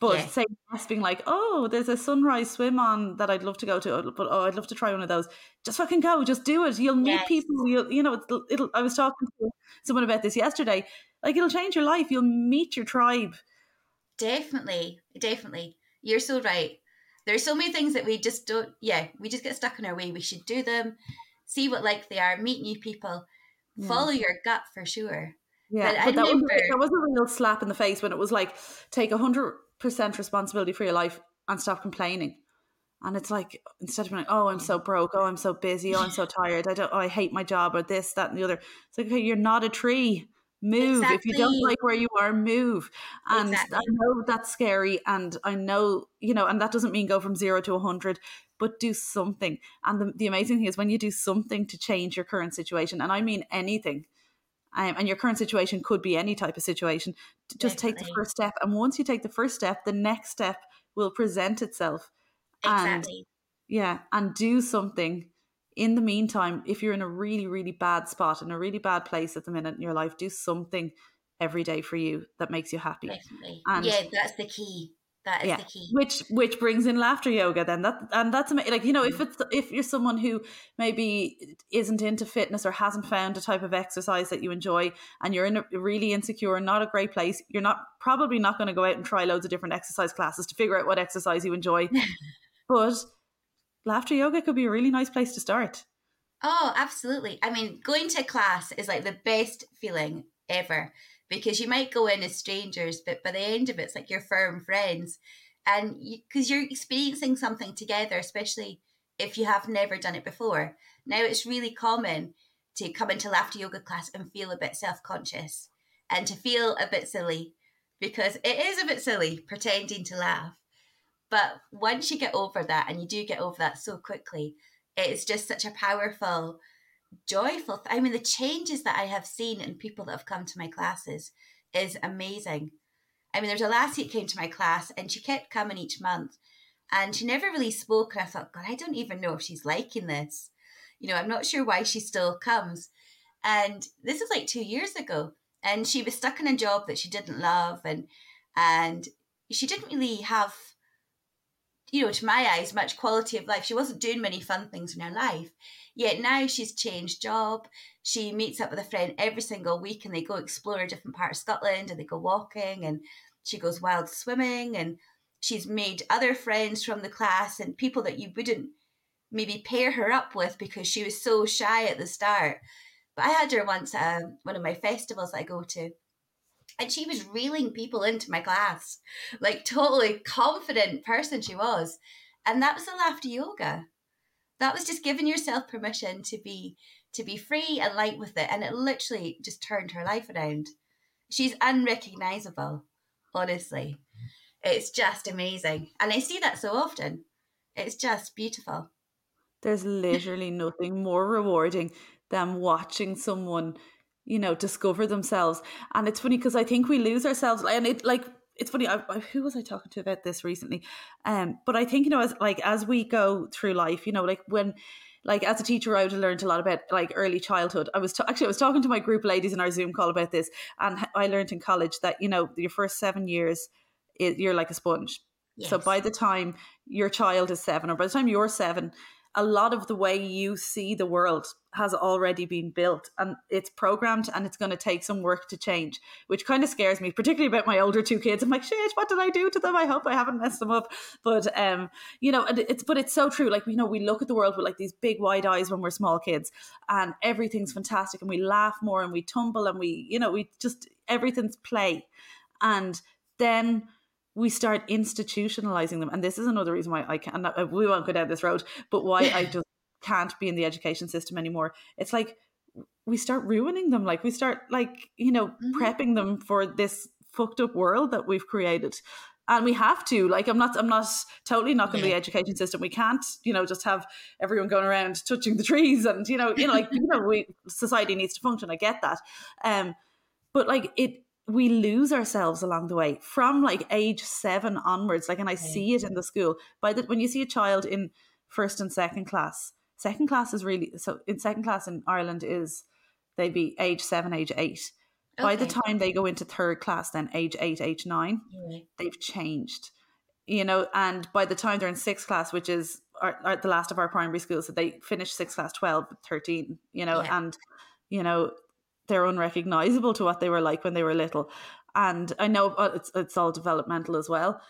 But yeah. saying yes, being like, oh, there's a sunrise swim on that I'd love to go to, uh, but oh, I'd love to try one of those. Just fucking go, just do it. You'll meet yes. people. You'll, you know, it'll, it'll. I was talking to someone about this yesterday. Like, it'll change your life. You'll meet your tribe. Definitely, definitely. You're so right. There's so many things that we just don't. Yeah, we just get stuck in our way. We should do them, see what like they are, meet new people yeah. follow your gut for sure. Yeah, but, but that, remember, was, that was a real slap in the face when it was like take a hundred percent responsibility for your life and stop complaining. And it's like instead of being like, "Oh, I'm so broke. Oh, I'm so busy. Oh, I'm so tired. I don't. Oh, I hate my job or this, that, and the other." It's like, okay, you're not a tree. Move exactly. if you don't like where you are. Move. And exactly. I know that's scary, and I know you know, and that doesn't mean go from zero to a hundred but do something. And the, the amazing thing is when you do something to change your current situation, and I mean anything, um, and your current situation could be any type of situation, just Definitely. take the first step. And once you take the first step, the next step will present itself. Exactly. And, yeah, and do something in the meantime, if you're in a really, really bad spot, in a really bad place at the minute in your life, do something every day for you that makes you happy. Definitely. And yeah, that's the key. That is yeah. the key. Which which brings in laughter yoga then that and that's like you know if mm. it's if you're someone who maybe isn't into fitness or hasn't found a type of exercise that you enjoy and you're in a really insecure and not a great place, you're not probably not going to go out and try loads of different exercise classes to figure out what exercise you enjoy. but laughter yoga could be a really nice place to start. Oh, absolutely. I mean, going to class is like the best feeling ever because you might go in as strangers, but by the end of it, it's like you're firm friends. And because you, you're experiencing something together, especially if you have never done it before. Now it's really common to come into laughter yoga class and feel a bit self conscious and to feel a bit silly because it is a bit silly pretending to laugh. But once you get over that, and you do get over that so quickly, it's just such a powerful joyful. Th- I mean, the changes that I have seen in people that have come to my classes is amazing. I mean, there's a lassie that came to my class and she kept coming each month and she never really spoke. And I thought, God, I don't even know if she's liking this. You know, I'm not sure why she still comes. And this is like two years ago. And she was stuck in a job that she didn't love and and she didn't really have you know, to my eyes, much quality of life. She wasn't doing many fun things in her life. Yet now she's changed job. She meets up with a friend every single week and they go explore a different part of Scotland and they go walking and she goes wild swimming and she's made other friends from the class and people that you wouldn't maybe pair her up with because she was so shy at the start. But I had her once at one of my festivals I go to and she was reeling people into my class. Like totally confident person she was. And that was the laughter yoga. That was just giving yourself permission to be to be free and light with it. And it literally just turned her life around. She's unrecognizable honestly. It's just amazing. And i see that so often. It's just beautiful. There's literally nothing more rewarding than watching someone you know, discover themselves. And it's funny because I think we lose ourselves. And it like it's funny. I, I, who was I talking to about this recently? Um, but I think you know, as like as we go through life, you know, like when like as a teacher, I would have learned a lot about like early childhood. I was t- actually I was talking to my group ladies in our Zoom call about this, and I learned in college that you know your first seven years, it, you're like a sponge. Yes. So by the time your child is seven, or by the time you're seven, a lot of the way you see the world has already been built and it's programmed and it's going to take some work to change, which kind of scares me, particularly about my older two kids. I'm like, shit, what did I do to them? I hope I haven't messed them up. But um, you know, it's but it's so true. Like you know, we look at the world with like these big wide eyes when we're small kids, and everything's fantastic, and we laugh more, and we tumble, and we you know we just everything's play, and then we start institutionalizing them. And this is another reason why I can't, we won't go down this road, but why I just can't be in the education system anymore. It's like we start ruining them. Like we start, like, you know, mm-hmm. prepping them for this fucked up world that we've created. And we have to. Like, I'm not. I'm not totally knocking yeah. the education system. We can't, you know, just have everyone going around touching the trees, and you know, you know, like you know, we society needs to function. I get that, um, but like it, we lose ourselves along the way from like age seven onwards. Like, and I see it in the school. By the when you see a child in first and second class, second class is really so. In second class in Ireland is they be age seven, age eight. Okay. By the time they go into third class, then age eight, age nine, they've changed. You know, and by the time they're in sixth class, which is our, our, the last of our primary schools, so they finish sixth class 12, 13, you know, yeah. and you know they're unrecognizable to what they were like when they were little. And I know uh, it's it's all developmental as well,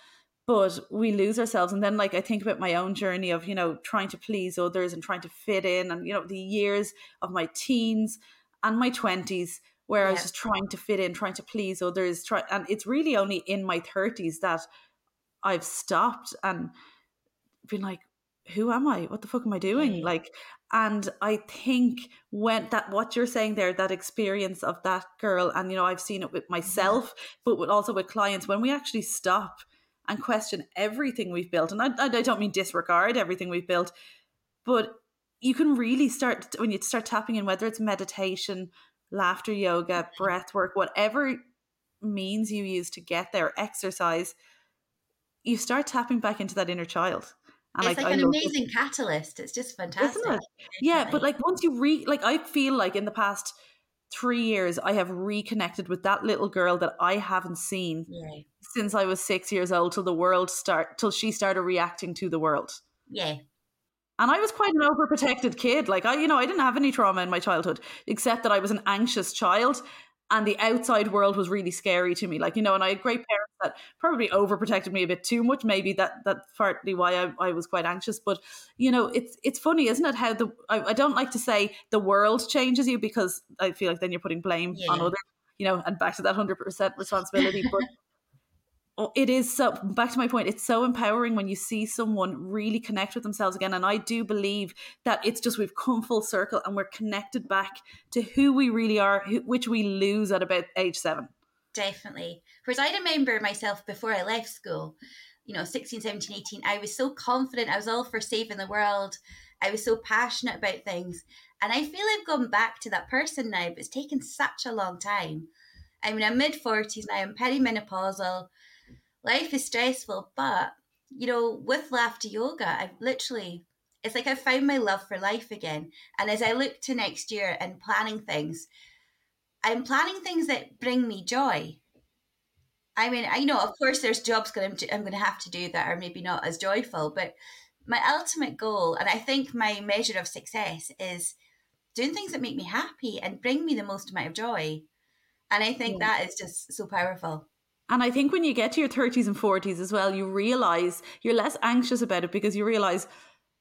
but we lose ourselves. And then like I think about my own journey of you know trying to please others and trying to fit in, and you know the years of my teens and my twenties where yeah. I was just trying to fit in, trying to please others. Try, and it's really only in my thirties that I've stopped and been like, who am I? What the fuck am I doing? Like, and I think when that what you're saying there, that experience of that girl, and you know, I've seen it with mm-hmm. myself, but with also with clients, when we actually stop and question everything we've built, and I, I don't mean disregard everything we've built, but you can really start when you start tapping in, whether it's meditation, laughter yoga, mm-hmm. breath work, whatever means you use to get there, exercise, you start tapping back into that inner child and it's like, like an amazing it. catalyst. It's just fantastic. It? Yeah, but like once you re like I feel like in the past three years I have reconnected with that little girl that I haven't seen yeah. since I was six years old till the world start till she started reacting to the world. Yeah. And I was quite an overprotected kid. Like I, you know, I didn't have any trauma in my childhood, except that I was an anxious child and the outside world was really scary to me. Like, you know, and I had great parents that probably overprotected me a bit too much. Maybe that that's partly why I, I was quite anxious. But, you know, it's it's funny, isn't it? How the I, I don't like to say the world changes you because I feel like then you're putting blame yeah. on others, you know, and back to that hundred percent responsibility. But Oh, it is so back to my point it's so empowering when you see someone really connect with themselves again and i do believe that it's just we've come full circle and we're connected back to who we really are which we lose at about age seven. Definitely. Whereas i remember myself before i left school you know 16 17 18 i was so confident i was all for saving the world i was so passionate about things and i feel i've gone back to that person now but it's taken such a long time. I mean i'm mid 40s now i'm perimenopausal life is stressful, but you know, with laughter yoga, I've literally it's like I found my love for life again. And as I look to next year and planning things, I'm planning things that bring me joy. I mean, I know, of course, there's jobs that I'm, I'm going to have to do that are maybe not as joyful, but my ultimate goal, and I think my measure of success, is doing things that make me happy and bring me the most amount of joy. And I think yeah. that is just so powerful. And I think when you get to your 30s and 40s as well, you realize you're less anxious about it because you realize,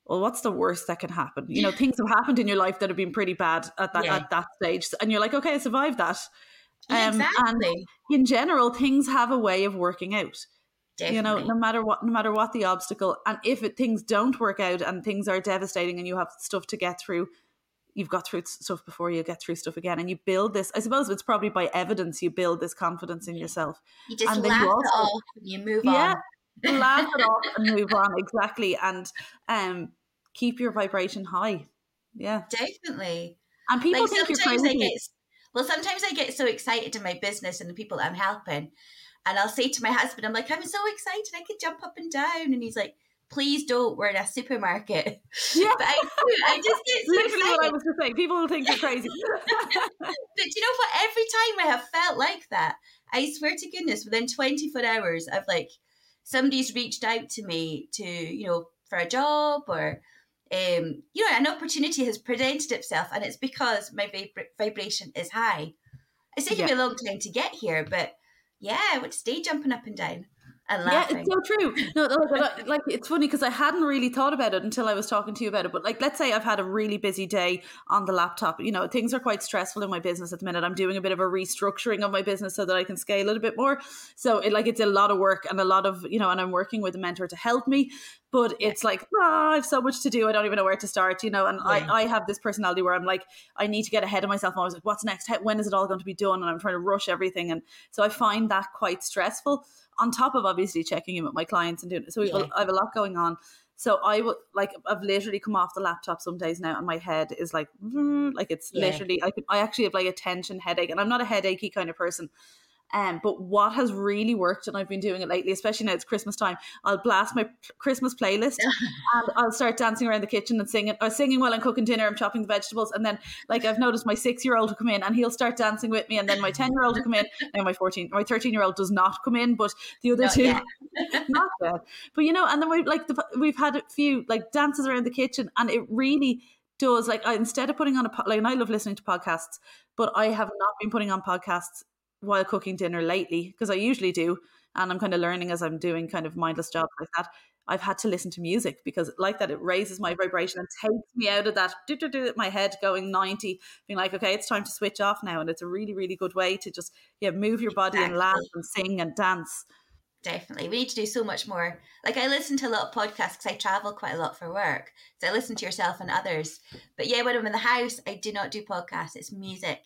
well, what's the worst that can happen? You know, things have happened in your life that have been pretty bad at that yeah. at that stage, and you're like, okay, I survived that. Um, exactly. And in general, things have a way of working out. Definitely. You know, no matter what, no matter what the obstacle, and if it, things don't work out and things are devastating, and you have stuff to get through, you've got through stuff before you get through stuff again and you build this i suppose it's probably by evidence you build this confidence in yourself. You just and laugh you also, it off and you move yeah, on. laugh it off and move on exactly and um keep your vibration high. Yeah. Definitely. And people like think you're crazy. get, well sometimes i get so excited in my business and the people i'm helping and i'll say to my husband i'm like i'm so excited i could jump up and down and he's like please don't. We're in a supermarket. Yeah. but I, I just get so literally excited. what I was to say. People will think you're crazy. but you know what? Every time I have felt like that, I swear to goodness, within 24 hours, I've like somebody's reached out to me to, you know, for a job or um, you know, an opportunity has presented itself, and it's because my vib- vibration is high. It's taken yeah. me a long time to get here, but yeah, I would stay jumping up and down and laughing. Yeah, it's so true. No, like, like it's funny because I hadn't really thought about it until I was talking to you about it. But like, let's say I've had a really busy day on the laptop. You know, things are quite stressful in my business at the minute. I'm doing a bit of a restructuring of my business so that I can scale it a bit more. So it like it's a lot of work and a lot of you know, and I'm working with a mentor to help me. But it's like, oh, I have so much to do. I don't even know where to start, you know. And yeah. I, I have this personality where I'm like, I need to get ahead of myself. And I was like, what's next? When is it all going to be done? And I'm trying to rush everything. And so I find that quite stressful on top of obviously checking in with my clients and doing it. So yeah. I have a lot going on. So I would like I've literally come off the laptop some days now, and my head is like mm, like it's yeah. literally I can I actually have like a tension headache, and I'm not a headachy kind of person. Um, but what has really worked, and I've been doing it lately, especially now it's Christmas time, I'll blast my Christmas playlist and I'll start dancing around the kitchen and singing, or singing while I'm cooking dinner, I'm chopping the vegetables. And then, like, I've noticed my six year old will come in and he'll start dancing with me. And then my 10 year old will come in. Now, my 14, my 13 year old does not come in, but the other not two, not yet. But, you know, and then we like, the, we've had a few like dances around the kitchen and it really, does like I, instead of putting on a like and I love listening to podcasts, but I have not been putting on podcasts while cooking dinner lately because I usually do, and I'm kind of learning as I'm doing kind of mindless jobs like that. I've had to listen to music because like that it raises my vibration and takes me out of that do, do, do, my head going 90 being like okay it's time to switch off now and it's a really really good way to just yeah move your body exactly. and laugh and sing and dance definitely we need to do so much more like i listen to a lot of podcasts because i travel quite a lot for work so i listen to yourself and others but yeah when i'm in the house i do not do podcasts it's music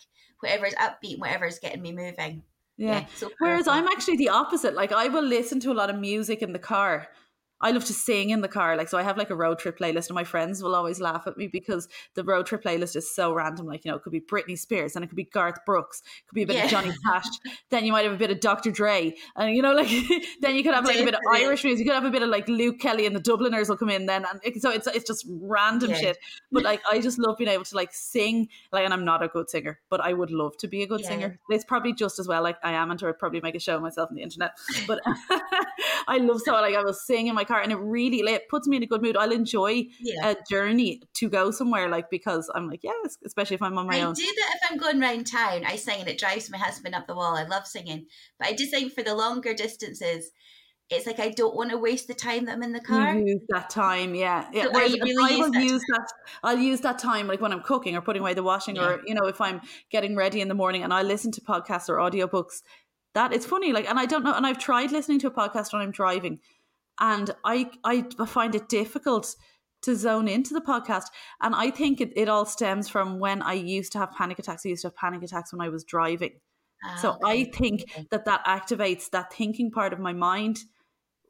whatever is upbeat, whatever is getting me moving. Yeah. yeah so Whereas I'm actually the opposite. Like I will listen to a lot of music in the car I love to sing in the car. Like, so I have like a road trip playlist, and my friends will always laugh at me because the road trip playlist is so random. Like, you know, it could be Britney Spears, and it could be Garth Brooks, it could be a bit yeah. of Johnny Cash. then you might have a bit of Dr. Dre, and you know, like then you could have like a bit of Irish music. You could have a bit of like Luke Kelly and the Dubliners will come in then, and so it's it's just random yeah. shit. But like, I just love being able to like sing. Like, and I'm not a good singer, but I would love to be a good yeah. singer. It's probably just as well. Like I am, and I'd probably make a show of myself on the internet. But I love so like I will sing in my car, and it really it puts me in a good mood. I'll enjoy yeah. a journey to go somewhere, like because I'm like, yes, especially if I'm on my I own. I do that if I'm going around town. I sing and it drives my husband up the wall. I love singing, but I do sing for the longer distances. It's like I don't want to waste the time that I'm in the car. You use that time, yeah. yeah. So Whereas really I will use, use that. I'll use that time like when I'm cooking or putting away the washing, yeah. or you know, if I'm getting ready in the morning, and I listen to podcasts or audiobooks. That it's funny, like, and I don't know, and I've tried listening to a podcast when I'm driving, and I I find it difficult to zone into the podcast. And I think it, it all stems from when I used to have panic attacks. I used to have panic attacks when I was driving. Ah, so okay. I think that that activates that thinking part of my mind,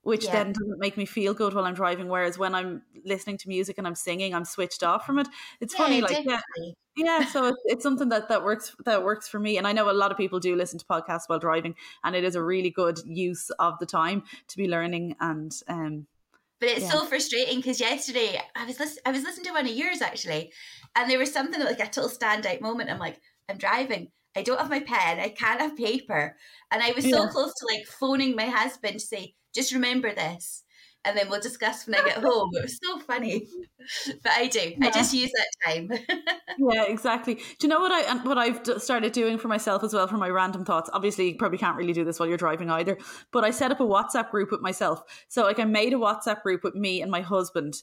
which yeah. then doesn't make me feel good while I'm driving. Whereas when I'm listening to music and I'm singing, I'm switched off from it. It's yeah, funny, like yeah, yeah so it's, it's something that that works that works for me and i know a lot of people do listen to podcasts while driving and it is a really good use of the time to be learning and um but it's yeah. so frustrating because yesterday I was listen- I was listening to one of yours actually, and there was something that like a total standout moment. I'm like, I'm driving, I don't have my pen, I can't have paper, and I was yeah. so close to like phoning my husband to say, just remember this, and then we'll discuss when I get home. It was so funny, but I do. Yeah. I just use that time. yeah, exactly. Do you know what I what I've started doing for myself as well for my random thoughts? Obviously, you probably can't really do this while you're driving either. But I set up a WhatsApp group with myself. So like I made a WhatsApp group with me and my husband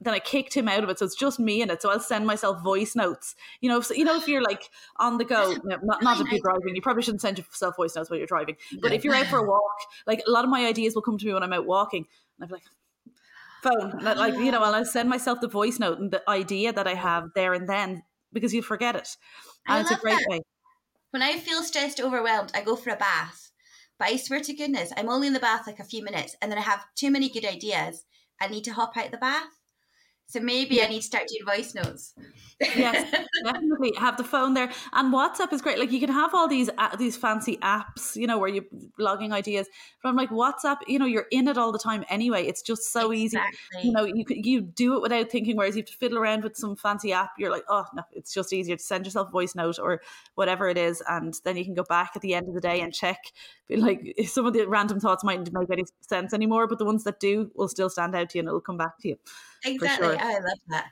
then I kicked him out of it, so it's just me in it. So I'll send myself voice notes. You know, if, you know if you're like on the go, not, not if you're driving, you probably shouldn't send yourself voice notes while you're driving. But if you're out for a walk, like a lot of my ideas will come to me when I'm out walking, and I'm like, phone, like you know, and I'll send myself the voice note and the idea that I have there and then because you forget it, and I it's a great that. way. When I feel stressed, overwhelmed, I go for a bath. But I swear to goodness, I'm only in the bath like a few minutes, and then I have too many good ideas. I need to hop out the bath. So maybe. I need to start doing voice notes. yes, definitely have the phone there, and WhatsApp is great. Like you can have all these uh, these fancy apps, you know, where you're blogging ideas. But I'm like WhatsApp, you know, you're in it all the time anyway. It's just so exactly. easy. You know, you you do it without thinking. Whereas you have to fiddle around with some fancy app, you're like, oh no, it's just easier to send yourself a voice note or whatever it is, and then you can go back at the end of the day and check. Like some of the random thoughts mightn't make any sense anymore, but the ones that do will still stand out to you and it'll come back to you. Exactly. Sure. I love that.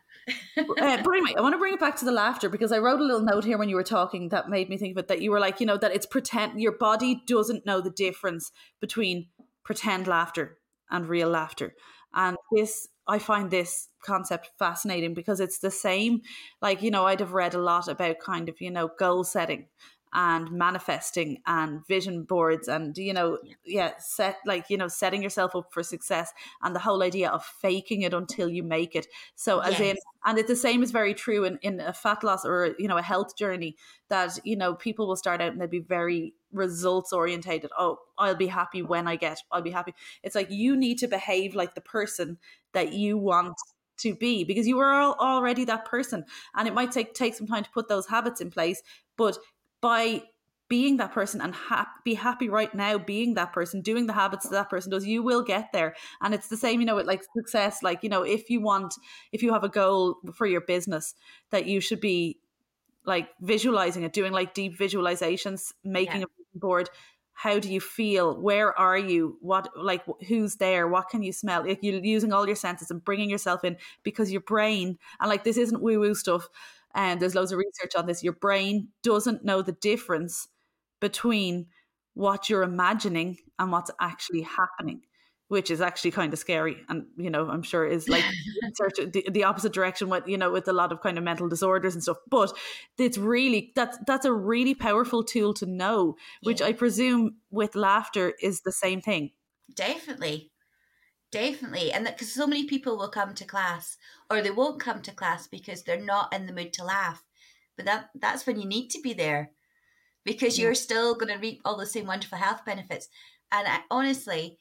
uh, I want to bring it back to the laughter because I wrote a little note here when you were talking that made me think of it. That you were like, you know, that it's pretend. Your body doesn't know the difference between pretend laughter and real laughter, and this I find this concept fascinating because it's the same. Like, you know, I'd have read a lot about kind of, you know, goal setting and manifesting and vision boards and you know yeah. yeah. set like you know setting yourself up for success and the whole idea of faking it until you make it so as yes. in and it's the same is very true in, in a fat loss or you know a health journey that you know people will start out and they'll be very results orientated oh i'll be happy when i get i'll be happy it's like you need to behave like the person that you want to be because you are already that person and it might take take some time to put those habits in place but by being that person and ha- be happy right now being that person doing the habits that that person does you will get there. And it's the same you know with like success like you know if you want if you have a goal for your business that you should be like visualizing it doing like deep visualizations making yeah. a board how do you feel? Where are you? What like who's there? What can you smell? Like you're using all your senses and bringing yourself in because your brain and like this isn't woo woo stuff and there's loads of research on this your brain doesn't know the difference between what you're imagining and what's actually happening which is actually kind of scary and you know i'm sure is like the, the opposite direction with you know with a lot of kind of mental disorders and stuff but it's really that's that's a really powerful tool to know which yeah. i presume with laughter is the same thing definitely definitely and that because so many people will come to class or they won't come to class because they're not in the mood to laugh but that that's when you need to be there because yeah. you're still going to reap all the same wonderful health benefits and I, honestly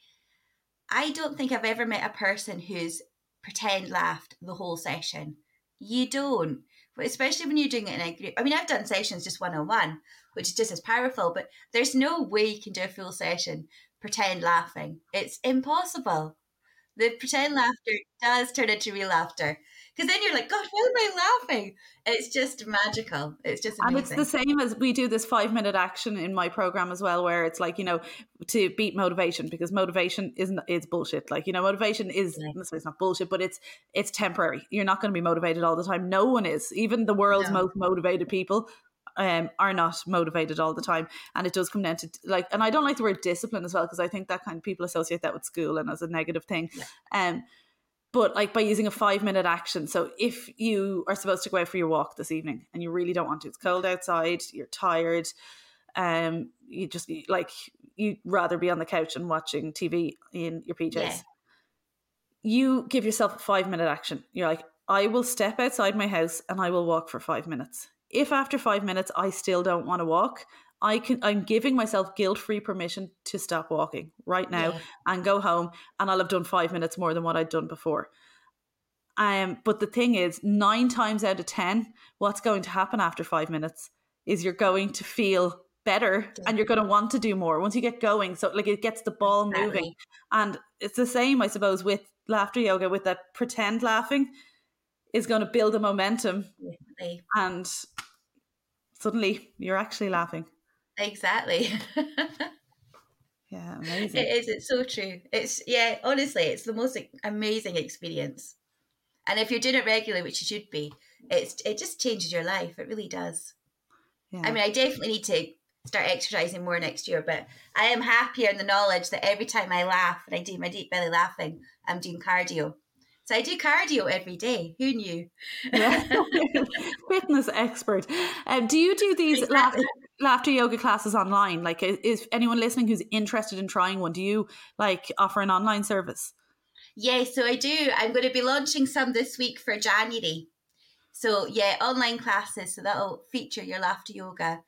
I don't think I've ever met a person who's pretend laughed the whole session. You don't. But especially when you're doing it in a group. I mean, I've done sessions just one on one, which is just as powerful, but there's no way you can do a full session pretend laughing. It's impossible. The pretend laughter does turn into real laughter because then you're like, God, why am I laughing? It's just magical. It's just amazing. And it's the same as we do this five minute action in my program as well, where it's like, you know, to beat motivation because motivation isn't is bullshit. Like, you know, motivation is yeah. it's not bullshit, but it's it's temporary. You're not going to be motivated all the time. No one is. Even the world's no. most motivated people um, are not motivated all the time. And it does come down to like, and I don't like the word discipline as well, because I think that kind of people associate that with school and as a negative thing. Yeah. Um, but like by using a five minute action. So if you are supposed to go out for your walk this evening and you really don't want to, it's cold outside, you're tired, um, you just like you'd rather be on the couch and watching TV in your PJs. Yeah. You give yourself a five minute action. You're like, I will step outside my house and I will walk for five minutes. If after five minutes I still don't want to walk, I can I'm giving myself guilt-free permission to stop walking right now yeah. and go home and I'll have done 5 minutes more than what I'd done before. Um but the thing is 9 times out of 10 what's going to happen after 5 minutes is you're going to feel better yeah. and you're going to want to do more once you get going so like it gets the ball exactly. moving and it's the same I suppose with laughter yoga with that pretend laughing is going to build a momentum and suddenly you're actually laughing Exactly. yeah, amazing. It is. It's so true. It's yeah. Honestly, it's the most amazing experience. And if you're doing it regularly, which you should be, it's it just changes your life. It really does. Yeah. I mean, I definitely need to start exercising more next year, but I am happier in the knowledge that every time I laugh and I do my deep belly laughing, I'm doing cardio. So I do cardio every day. Who knew? Yeah. Fitness expert. Um, do you do these exactly laughter yoga classes online like is anyone listening who's interested in trying one do you like offer an online service yeah so i do i'm going to be launching some this week for january so yeah online classes so that'll feature your laughter yoga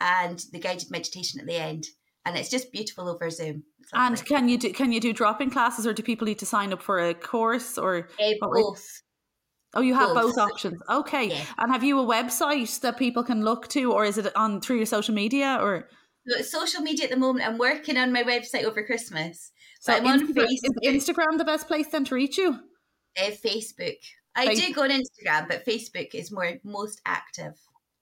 and the guided meditation at the end and it's just beautiful over zoom and can you do can you do drop-in classes or do people need to sign up for a course or uh, both Oh, you have both, both options. Okay. Yeah. And have you a website that people can look to, or is it on through your social media, or? social media at the moment. I'm working on my website over Christmas. So I'm on Facebook. Is Instagram the best place then to reach you? Uh, Facebook. I Facebook. do go on Instagram, but Facebook is more most active.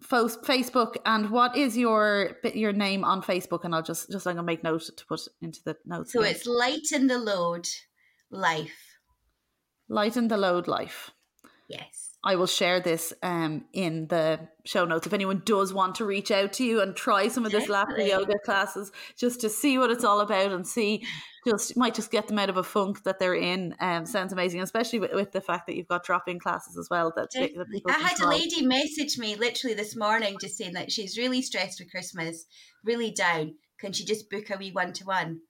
Facebook and what is your your name on Facebook? And I'll just just I'm gonna make note to put into the notes. So it's lighten the load, life. Lighten the load, life. Yes. I will share this um, in the show notes if anyone does want to reach out to you and try some of this laughter yoga classes just to see what it's all about and see just might just get them out of a funk that they're in. Um, sounds amazing, especially with, with the fact that you've got drop in classes as well. That, that I had a lady message me literally this morning just saying that she's really stressed for Christmas, really down. Can she just book a wee one to one?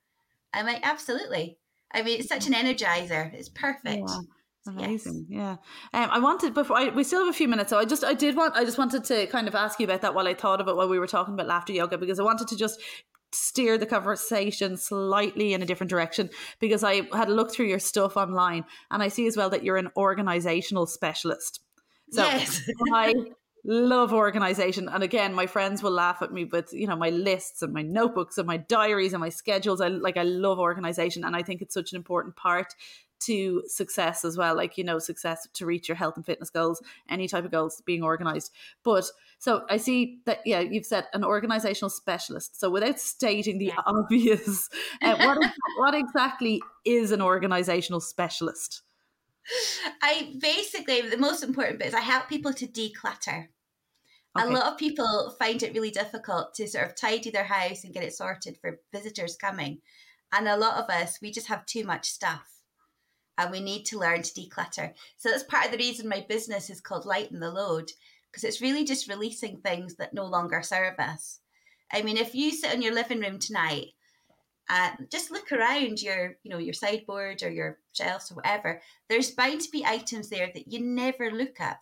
I'm like, absolutely. I mean, it's such an energizer. It's perfect. Yeah. Amazing, yes. yeah. Um, I wanted before I, we still have a few minutes, so I just I did want I just wanted to kind of ask you about that while I thought of it while we were talking about laughter yoga because I wanted to just steer the conversation slightly in a different direction because I had a look through your stuff online and I see as well that you're an organizational specialist. So yes. I love organization and again my friends will laugh at me but you know my lists and my notebooks and my diaries and my schedules I like I love organization and I think it's such an important part to success as well like you know success to reach your health and fitness goals any type of goals being organized but so i see that yeah you've said an organizational specialist so without stating the yeah. obvious uh, what, what exactly is an organizational specialist i basically the most important bit is i help people to declutter Okay. A lot of people find it really difficult to sort of tidy their house and get it sorted for visitors coming. And a lot of us, we just have too much stuff and we need to learn to declutter. So that's part of the reason my business is called Lighten the Load because it's really just releasing things that no longer serve us. I mean, if you sit in your living room tonight and just look around your, you know, your sideboard or your shelves or whatever, there's bound to be items there that you never look at.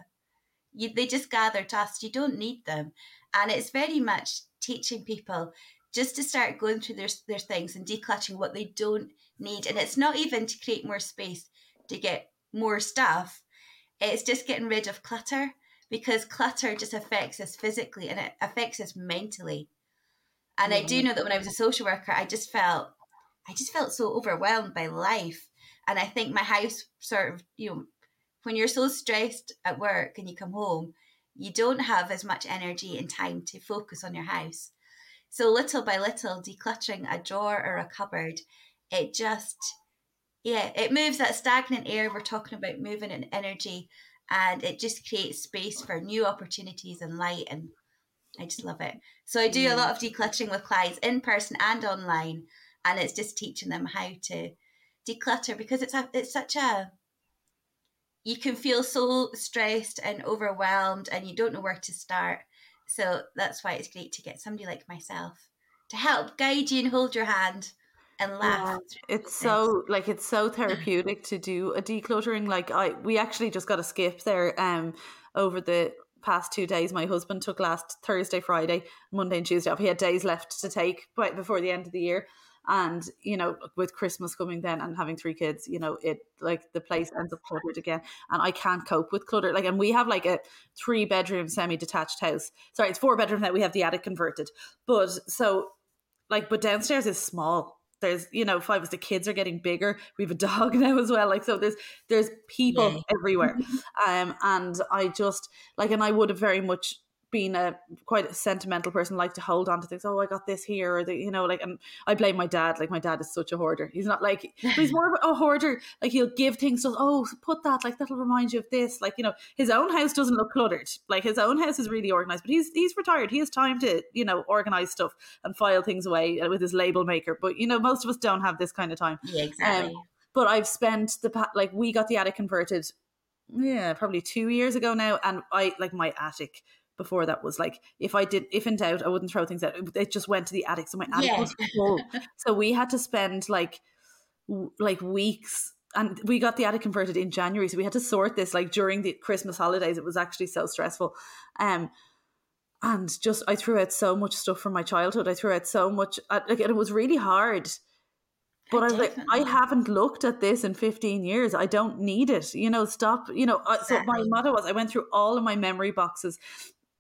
You, they just gather dust. You don't need them, and it's very much teaching people just to start going through their, their things and decluttering what they don't need. And it's not even to create more space to get more stuff, it's just getting rid of clutter because clutter just affects us physically and it affects us mentally. And mm-hmm. I do mm-hmm. know that when I was a social worker, I just felt I just felt so overwhelmed by life. And I think my house sort of, you know, when you're so stressed at work and you come home, you don't have as much energy and time to focus on your house. So little by little, decluttering a drawer or a cupboard it just yeah it moves that stagnant air we're talking about moving in energy and it just creates space for new opportunities and light and i just love it. So i do a mm. lot of decluttering with clients in person and online and it's just teaching them how to declutter because it's a, it's such a you can feel so stressed and overwhelmed and you don't know where to start. So that's why it's great to get somebody like myself to help guide you and hold your hand and laugh. Yeah, it's so like it's so therapeutic to do a decluttering. Like I, we actually just got a skip there. Um, over the past two days, my husband took last Thursday, Friday, Monday, and Tuesday off. He had days left to take, but before the end of the year. And you know, with Christmas coming then and having three kids, you know, it like the place ends up cluttered again, and I can't cope with clutter. Like, and we have like a three bedroom semi detached house. Sorry, it's four bedroom that we have the attic converted, but so like, but downstairs is small there's you know five of the kids are getting bigger we have a dog now as well like so there's there's people yeah. everywhere um and i just like and i would have very much being a quite a sentimental person, like to hold on to things. Oh, I got this here, or the, you know, like, and I blame my dad. Like my dad is such a hoarder. He's not like he's more of a hoarder. Like he'll give things to, oh, put that, like that'll remind you of this. Like you know, his own house doesn't look cluttered. Like his own house is really organized, but he's he's retired. He has time to you know organize stuff and file things away with his label maker. But you know, most of us don't have this kind of time. Yeah, exactly. Um, but I've spent the like we got the attic converted yeah probably two years ago now and i like my attic before that was like if I did if in doubt I wouldn't throw things out. It just went to the attic, so my attic yeah. was full. so we had to spend like w- like weeks. And we got the attic converted in January, so we had to sort this like during the Christmas holidays. It was actually so stressful. Um, and just I threw out so much stuff from my childhood. I threw out so much, uh, like it was really hard. But I was like, I haven't looked at this in 15 years. I don't need it. You know, stop. You know, exactly. so my motto was I went through all of my memory boxes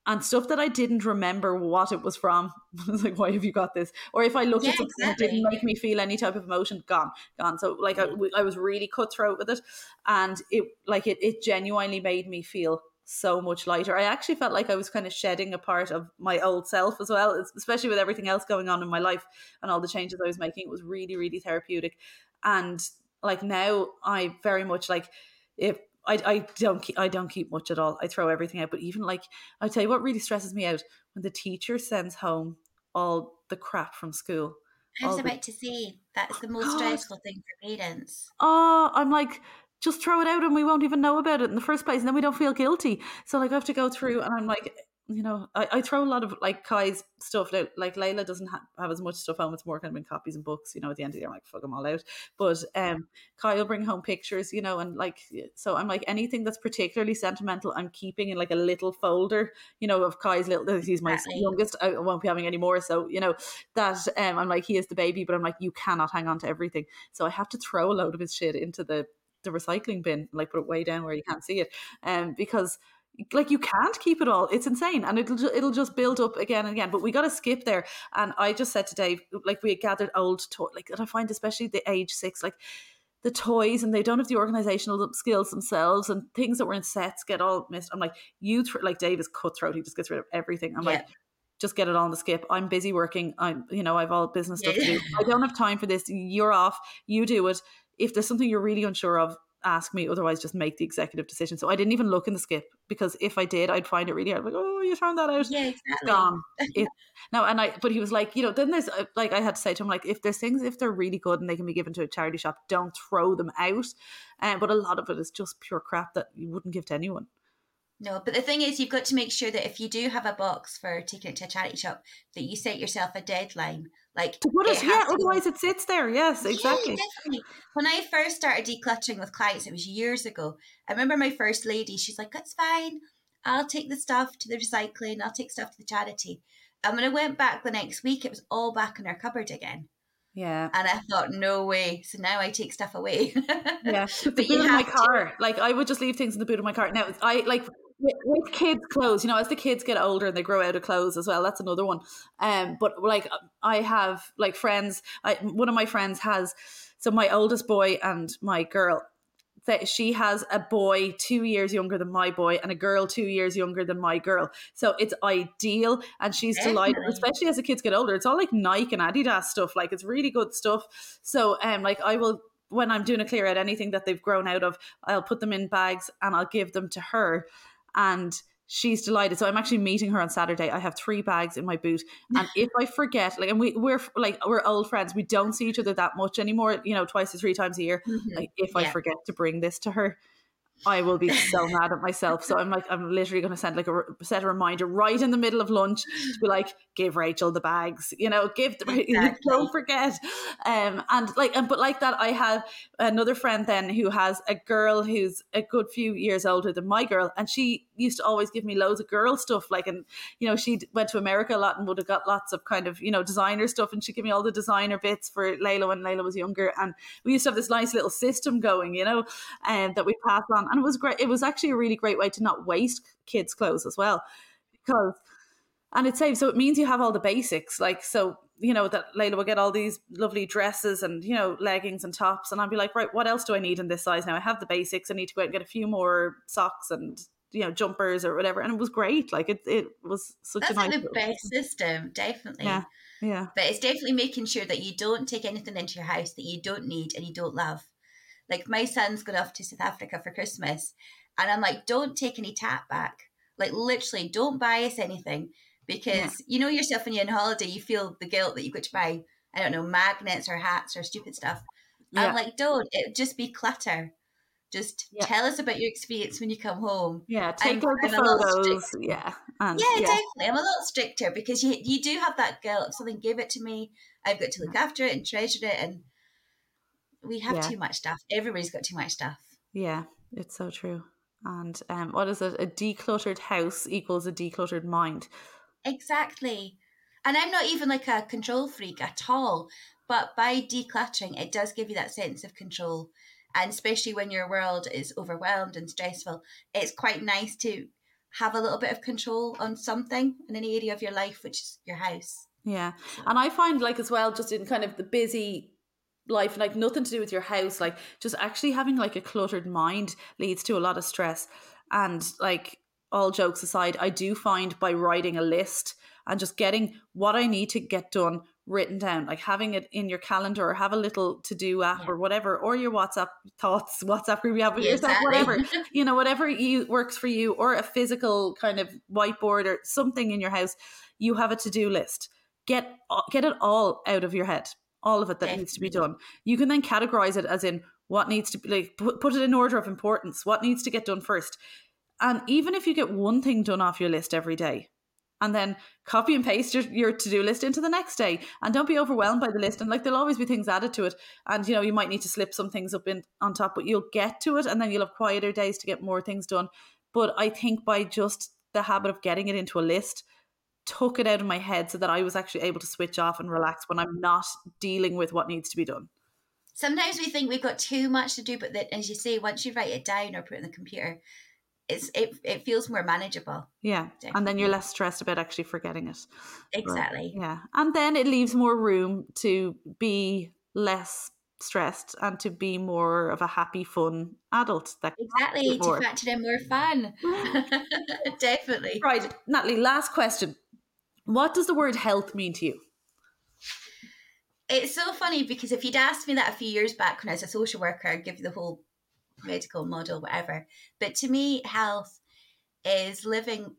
and stuff that I didn't remember what it was from. I was like, why have you got this? Or if I looked yeah, at something exactly. that didn't make me feel any type of emotion, gone, gone. So like I, I was really cutthroat with it, and it like it it genuinely made me feel so much lighter. I actually felt like I was kind of shedding a part of my old self as well, especially with everything else going on in my life and all the changes I was making. It was really really therapeutic, and like now I very much like if I, I don't keep I don't keep much at all. I throw everything out. But even like I tell you what really stresses me out when the teacher sends home all the crap from school. I was all the- about to say that's the oh most God. stressful thing for parents. oh, I'm like, just throw it out and we won't even know about it in the first place. And then we don't feel guilty. So like I have to go through and I'm like, you know, I, I throw a lot of like Kai's stuff out. Like Layla doesn't ha- have as much stuff home. It's more kind of in copies and books, you know, at the end of the year, I'm like, fuck them all out. But um, Kai will bring home pictures, you know, and like, so I'm like, anything that's particularly sentimental, I'm keeping in like a little folder, you know, of Kai's little, he's my Exactly. youngest. I won't be having any more. So, you know, that um, I'm like, he is the baby, but I'm like, you cannot hang on to everything. So I have to throw a load of his shit into the the recycling bin, like put it way down where you can't see it, um, because like you can't keep it all. It's insane, and it'll ju- it'll just build up again and again. But we got to skip there. And I just said to Dave, like we had gathered old toy, like and I find especially the age six, like the toys, and they don't have the organizational skills themselves, and things that were in sets get all missed. I'm like, you th- like Dave is cutthroat. He just gets rid of everything. I'm Yeah. like. Just get it on the skip. I'm busy working. I'm, you know, I've all business stuff to do. I don't have time for this. You're off. You do it. If there's something you're really unsure of, ask me. Otherwise, just make the executive decision. So I didn't even look in the skip because if I did, I'd find it really hard. Like, oh, you found that out. Yeah, It's exactly. gone. It, no, and I, but he was like, you know, then there's uh, like I had to say to him, like, if there's things, if they're really good and they can be given to a charity shop, don't throw them out. Um, but a lot of it is just pure crap that you wouldn't give to anyone. No, but the thing is, you've got to make sure that if you do have a box for taking it to a charity shop, that you set yourself a deadline. Like, To put it yeah, otherwise it sits there. Yes, exactly. Yeah, definitely. When I first started decluttering with clients, it was years ago. I remember my first lady, she's like, That's fine. I'll take the stuff to the recycling, I'll take stuff to the charity. And when I went back the next week, it was all back in her cupboard again. Yeah. And I thought, No way. So now I take stuff away. Yeah, the But you boot of my have to- car. Like I would just leave things in the boot of my car. Now I like with, with kids' clothes. You know, as the kids get older and they grow out of clothes as well. That's another one. Um, but like I have like friends. I one of my friends has. So my oldest boy and my girl. That she has a boy two years younger than my boy and a girl two years younger than my girl. So it's ideal, and she's delighted, especially as the kids get older. It's all like Nike and Adidas stuff. Like it's really good stuff. So um, like I will when I'm doing a clear out anything that they've grown out of, I'll put them in bags and I'll give them to her. And she's delighted. So I'm actually meeting her on Saturday. I have three bags in my boot. And if I forget, like, and we, we're like, we're old friends, we don't see each other that much anymore, you know, twice or three times a year. Mhm. Like, if I forget to bring this to her, I will be so mad at myself. So I'm like, I'm literally going to send like a set a reminder right in the middle of lunch to be like, give Rachel the bags, you know, give the, Exactly. don't forget. Um, and like, and but like that, I have another friend then who has a girl who's a good few years older than my girl, and she used to always give me loads of girl stuff. Like, and you know, she went to America a lot and would have got lots of kind of you know designer stuff, and she'd give me all the designer bits for Layla when Layla was younger, and we used to have this nice little system going, you know, and that we passed on, Um, and it was great. It was actually a really great way to not waste kids' clothes as well, because and it saves so it means you have all the basics like so you know that Layla will get all these lovely dresses and you know leggings and tops and I'll be like right what else do I need in this size now I have the basics I need to go out and get a few more socks and you know jumpers or whatever and it was great like it it was such That's a like nice the best system. system, definitely. Yeah. yeah But it's definitely making sure that you don't take anything into your house that you don't need and you don't love. Like my son's going off to South Africa for Christmas, and I'm like, don't take any tap back. Like literally, don't buy us anything because Yeah. you know yourself when you're on holiday, you feel the guilt that you've got to buy. I don't know magnets or hats or stupid stuff. yeah I'm like, don't. It just be clutter. Just Yeah. tell us about your experience when you come home. yeah take I'm- out the I'm a little photos yeah and Yeah, yeah definitely. I'm a little stricter because you you do have that guilt. If something gave it to me, I've got to look after it and treasure it. And we have Yeah. too much stuff. Everybody's got too much stuff. yeah it's so true and um what is it a decluttered house equals a decluttered mind Exactly. And I'm not even like a control freak at all. But by decluttering, it does give you that sense of control. And especially when your world is overwhelmed and stressful, it's quite nice to have a little bit of control on something in any area of your life, which is your house. Yeah. And I find like as well, just in kind of the busy life, like nothing to do with your house, like just actually having like a cluttered mind leads to a lot of stress. And like all jokes aside, I do find by writing a list and just getting what I need to get done written down, like having it in your calendar or have a little to do app Yeah. or whatever, or your WhatsApp thoughts, WhatsApp group you have with Yeah, yourself, exactly. whatever, you know, whatever you works for you, or a physical kind of whiteboard or something in your house, you have a to do list. Get get it all out of your head, all of it that needs to be done. You can then categorize it as in what needs to be like put, put it in order of importance, what needs to get done first. And even if you get one thing done off your list every day, and then copy and paste your, your to-do list into the next day and don't be overwhelmed by the list and like there'll always be things added to it and you know you might need to slip some things up in on top but you'll get to it and then you'll have quieter days to get more things done but i think by just the habit of getting it into a list took it out of my head so that i was actually able to switch off and relax when i'm not dealing with what needs to be done Sometimes we think we've got too much to do, but that, as you say, once you write it down or put it in the computer, it's it, it feels more manageable. yeah and then you're less stressed about actually forgetting it But, Exactly. yeah and then it leaves more room to be less stressed and to be more of a happy fun adult that Exactly. To factor in more fun. Definitely. right natalie last question what does the word health mean to you It's so funny because if you'd asked me that a few years back when I was a social worker, I'd give you the whole medical model, whatever. But to me, health is living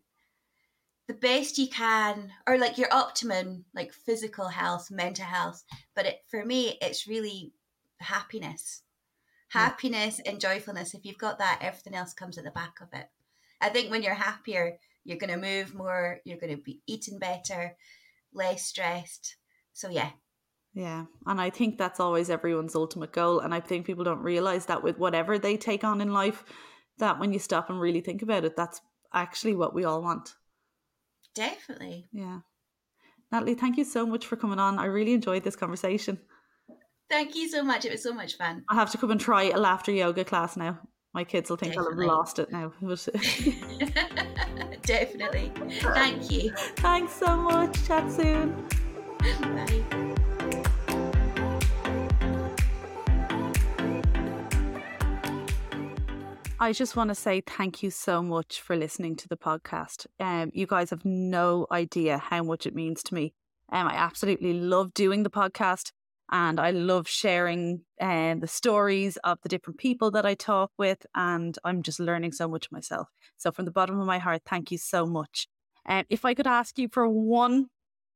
the best you can, or like your optimum, like physical health, mental health. But it, for me, it's really happiness, Yeah. happiness and joyfulness. If you've got that, everything else comes at the back of it. I think when you're happier, you're going to move more, you're going to be eating better, less stressed. So yeah, yeah and i think that's always everyone's ultimate goal and i think people don't realize that with whatever they take on in life that when you stop and really think about it that's actually what we all want definitely. yeah natalie thank you so much for coming on i really enjoyed this conversation Thank you so much. It was so much fun. i have to come and try a laughter yoga class now my kids will think I'll have lost it now definitely. Thank you. thanks so much chat soon Bye. I just want to say thank you so much for listening to the podcast. Um, you guys have no idea how much it means to me. Um, I absolutely love doing the podcast and I love sharing um, the stories of the different people that I talk with. And I'm just learning so much myself. So, from the bottom of my heart, thank you so much. Um, if I could ask you for one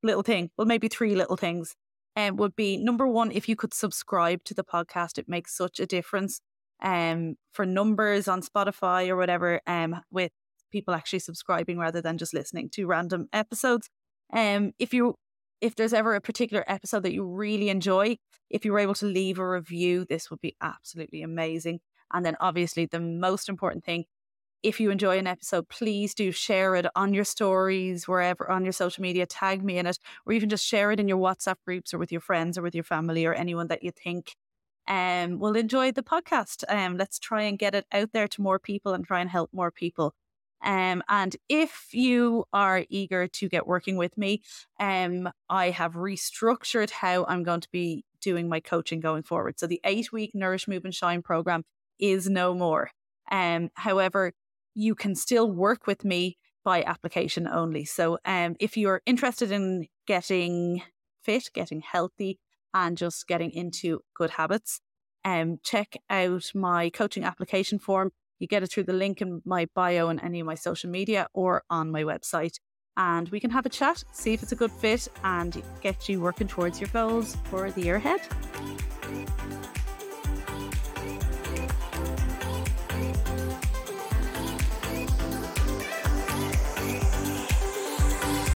little thing, well, maybe three little things, um, would be number one, if you could subscribe to the podcast, it makes such a difference um for numbers on Spotify or whatever um with people actually subscribing rather than just listening to random episodes. Um if you if there's ever a particular episode that you really enjoy, if you were able to leave a review, this would be absolutely amazing. And then obviously the most important thing, if you enjoy an episode, please do share it on your stories, wherever on your social media, tag me in it, or even just share it in your WhatsApp groups or with your friends or with your family or anyone that you think um, will enjoy the podcast. Um, let's try and get it out there to more people and try and help more people. Um, and if you are eager to get working with me, um, I have restructured how I'm going to be doing my coaching going forward. So the eight week Nourish, Move and Shine program is no more. Um, however, you can still work with me by application only. So um, if you're interested in getting fit, getting healthy, and just getting into good habits, um, check out my coaching application form. You get it through the link in my bio and any of my social media or on my website. And we can have a chat, see if it's a good fit, and get you working towards your goals for the year ahead.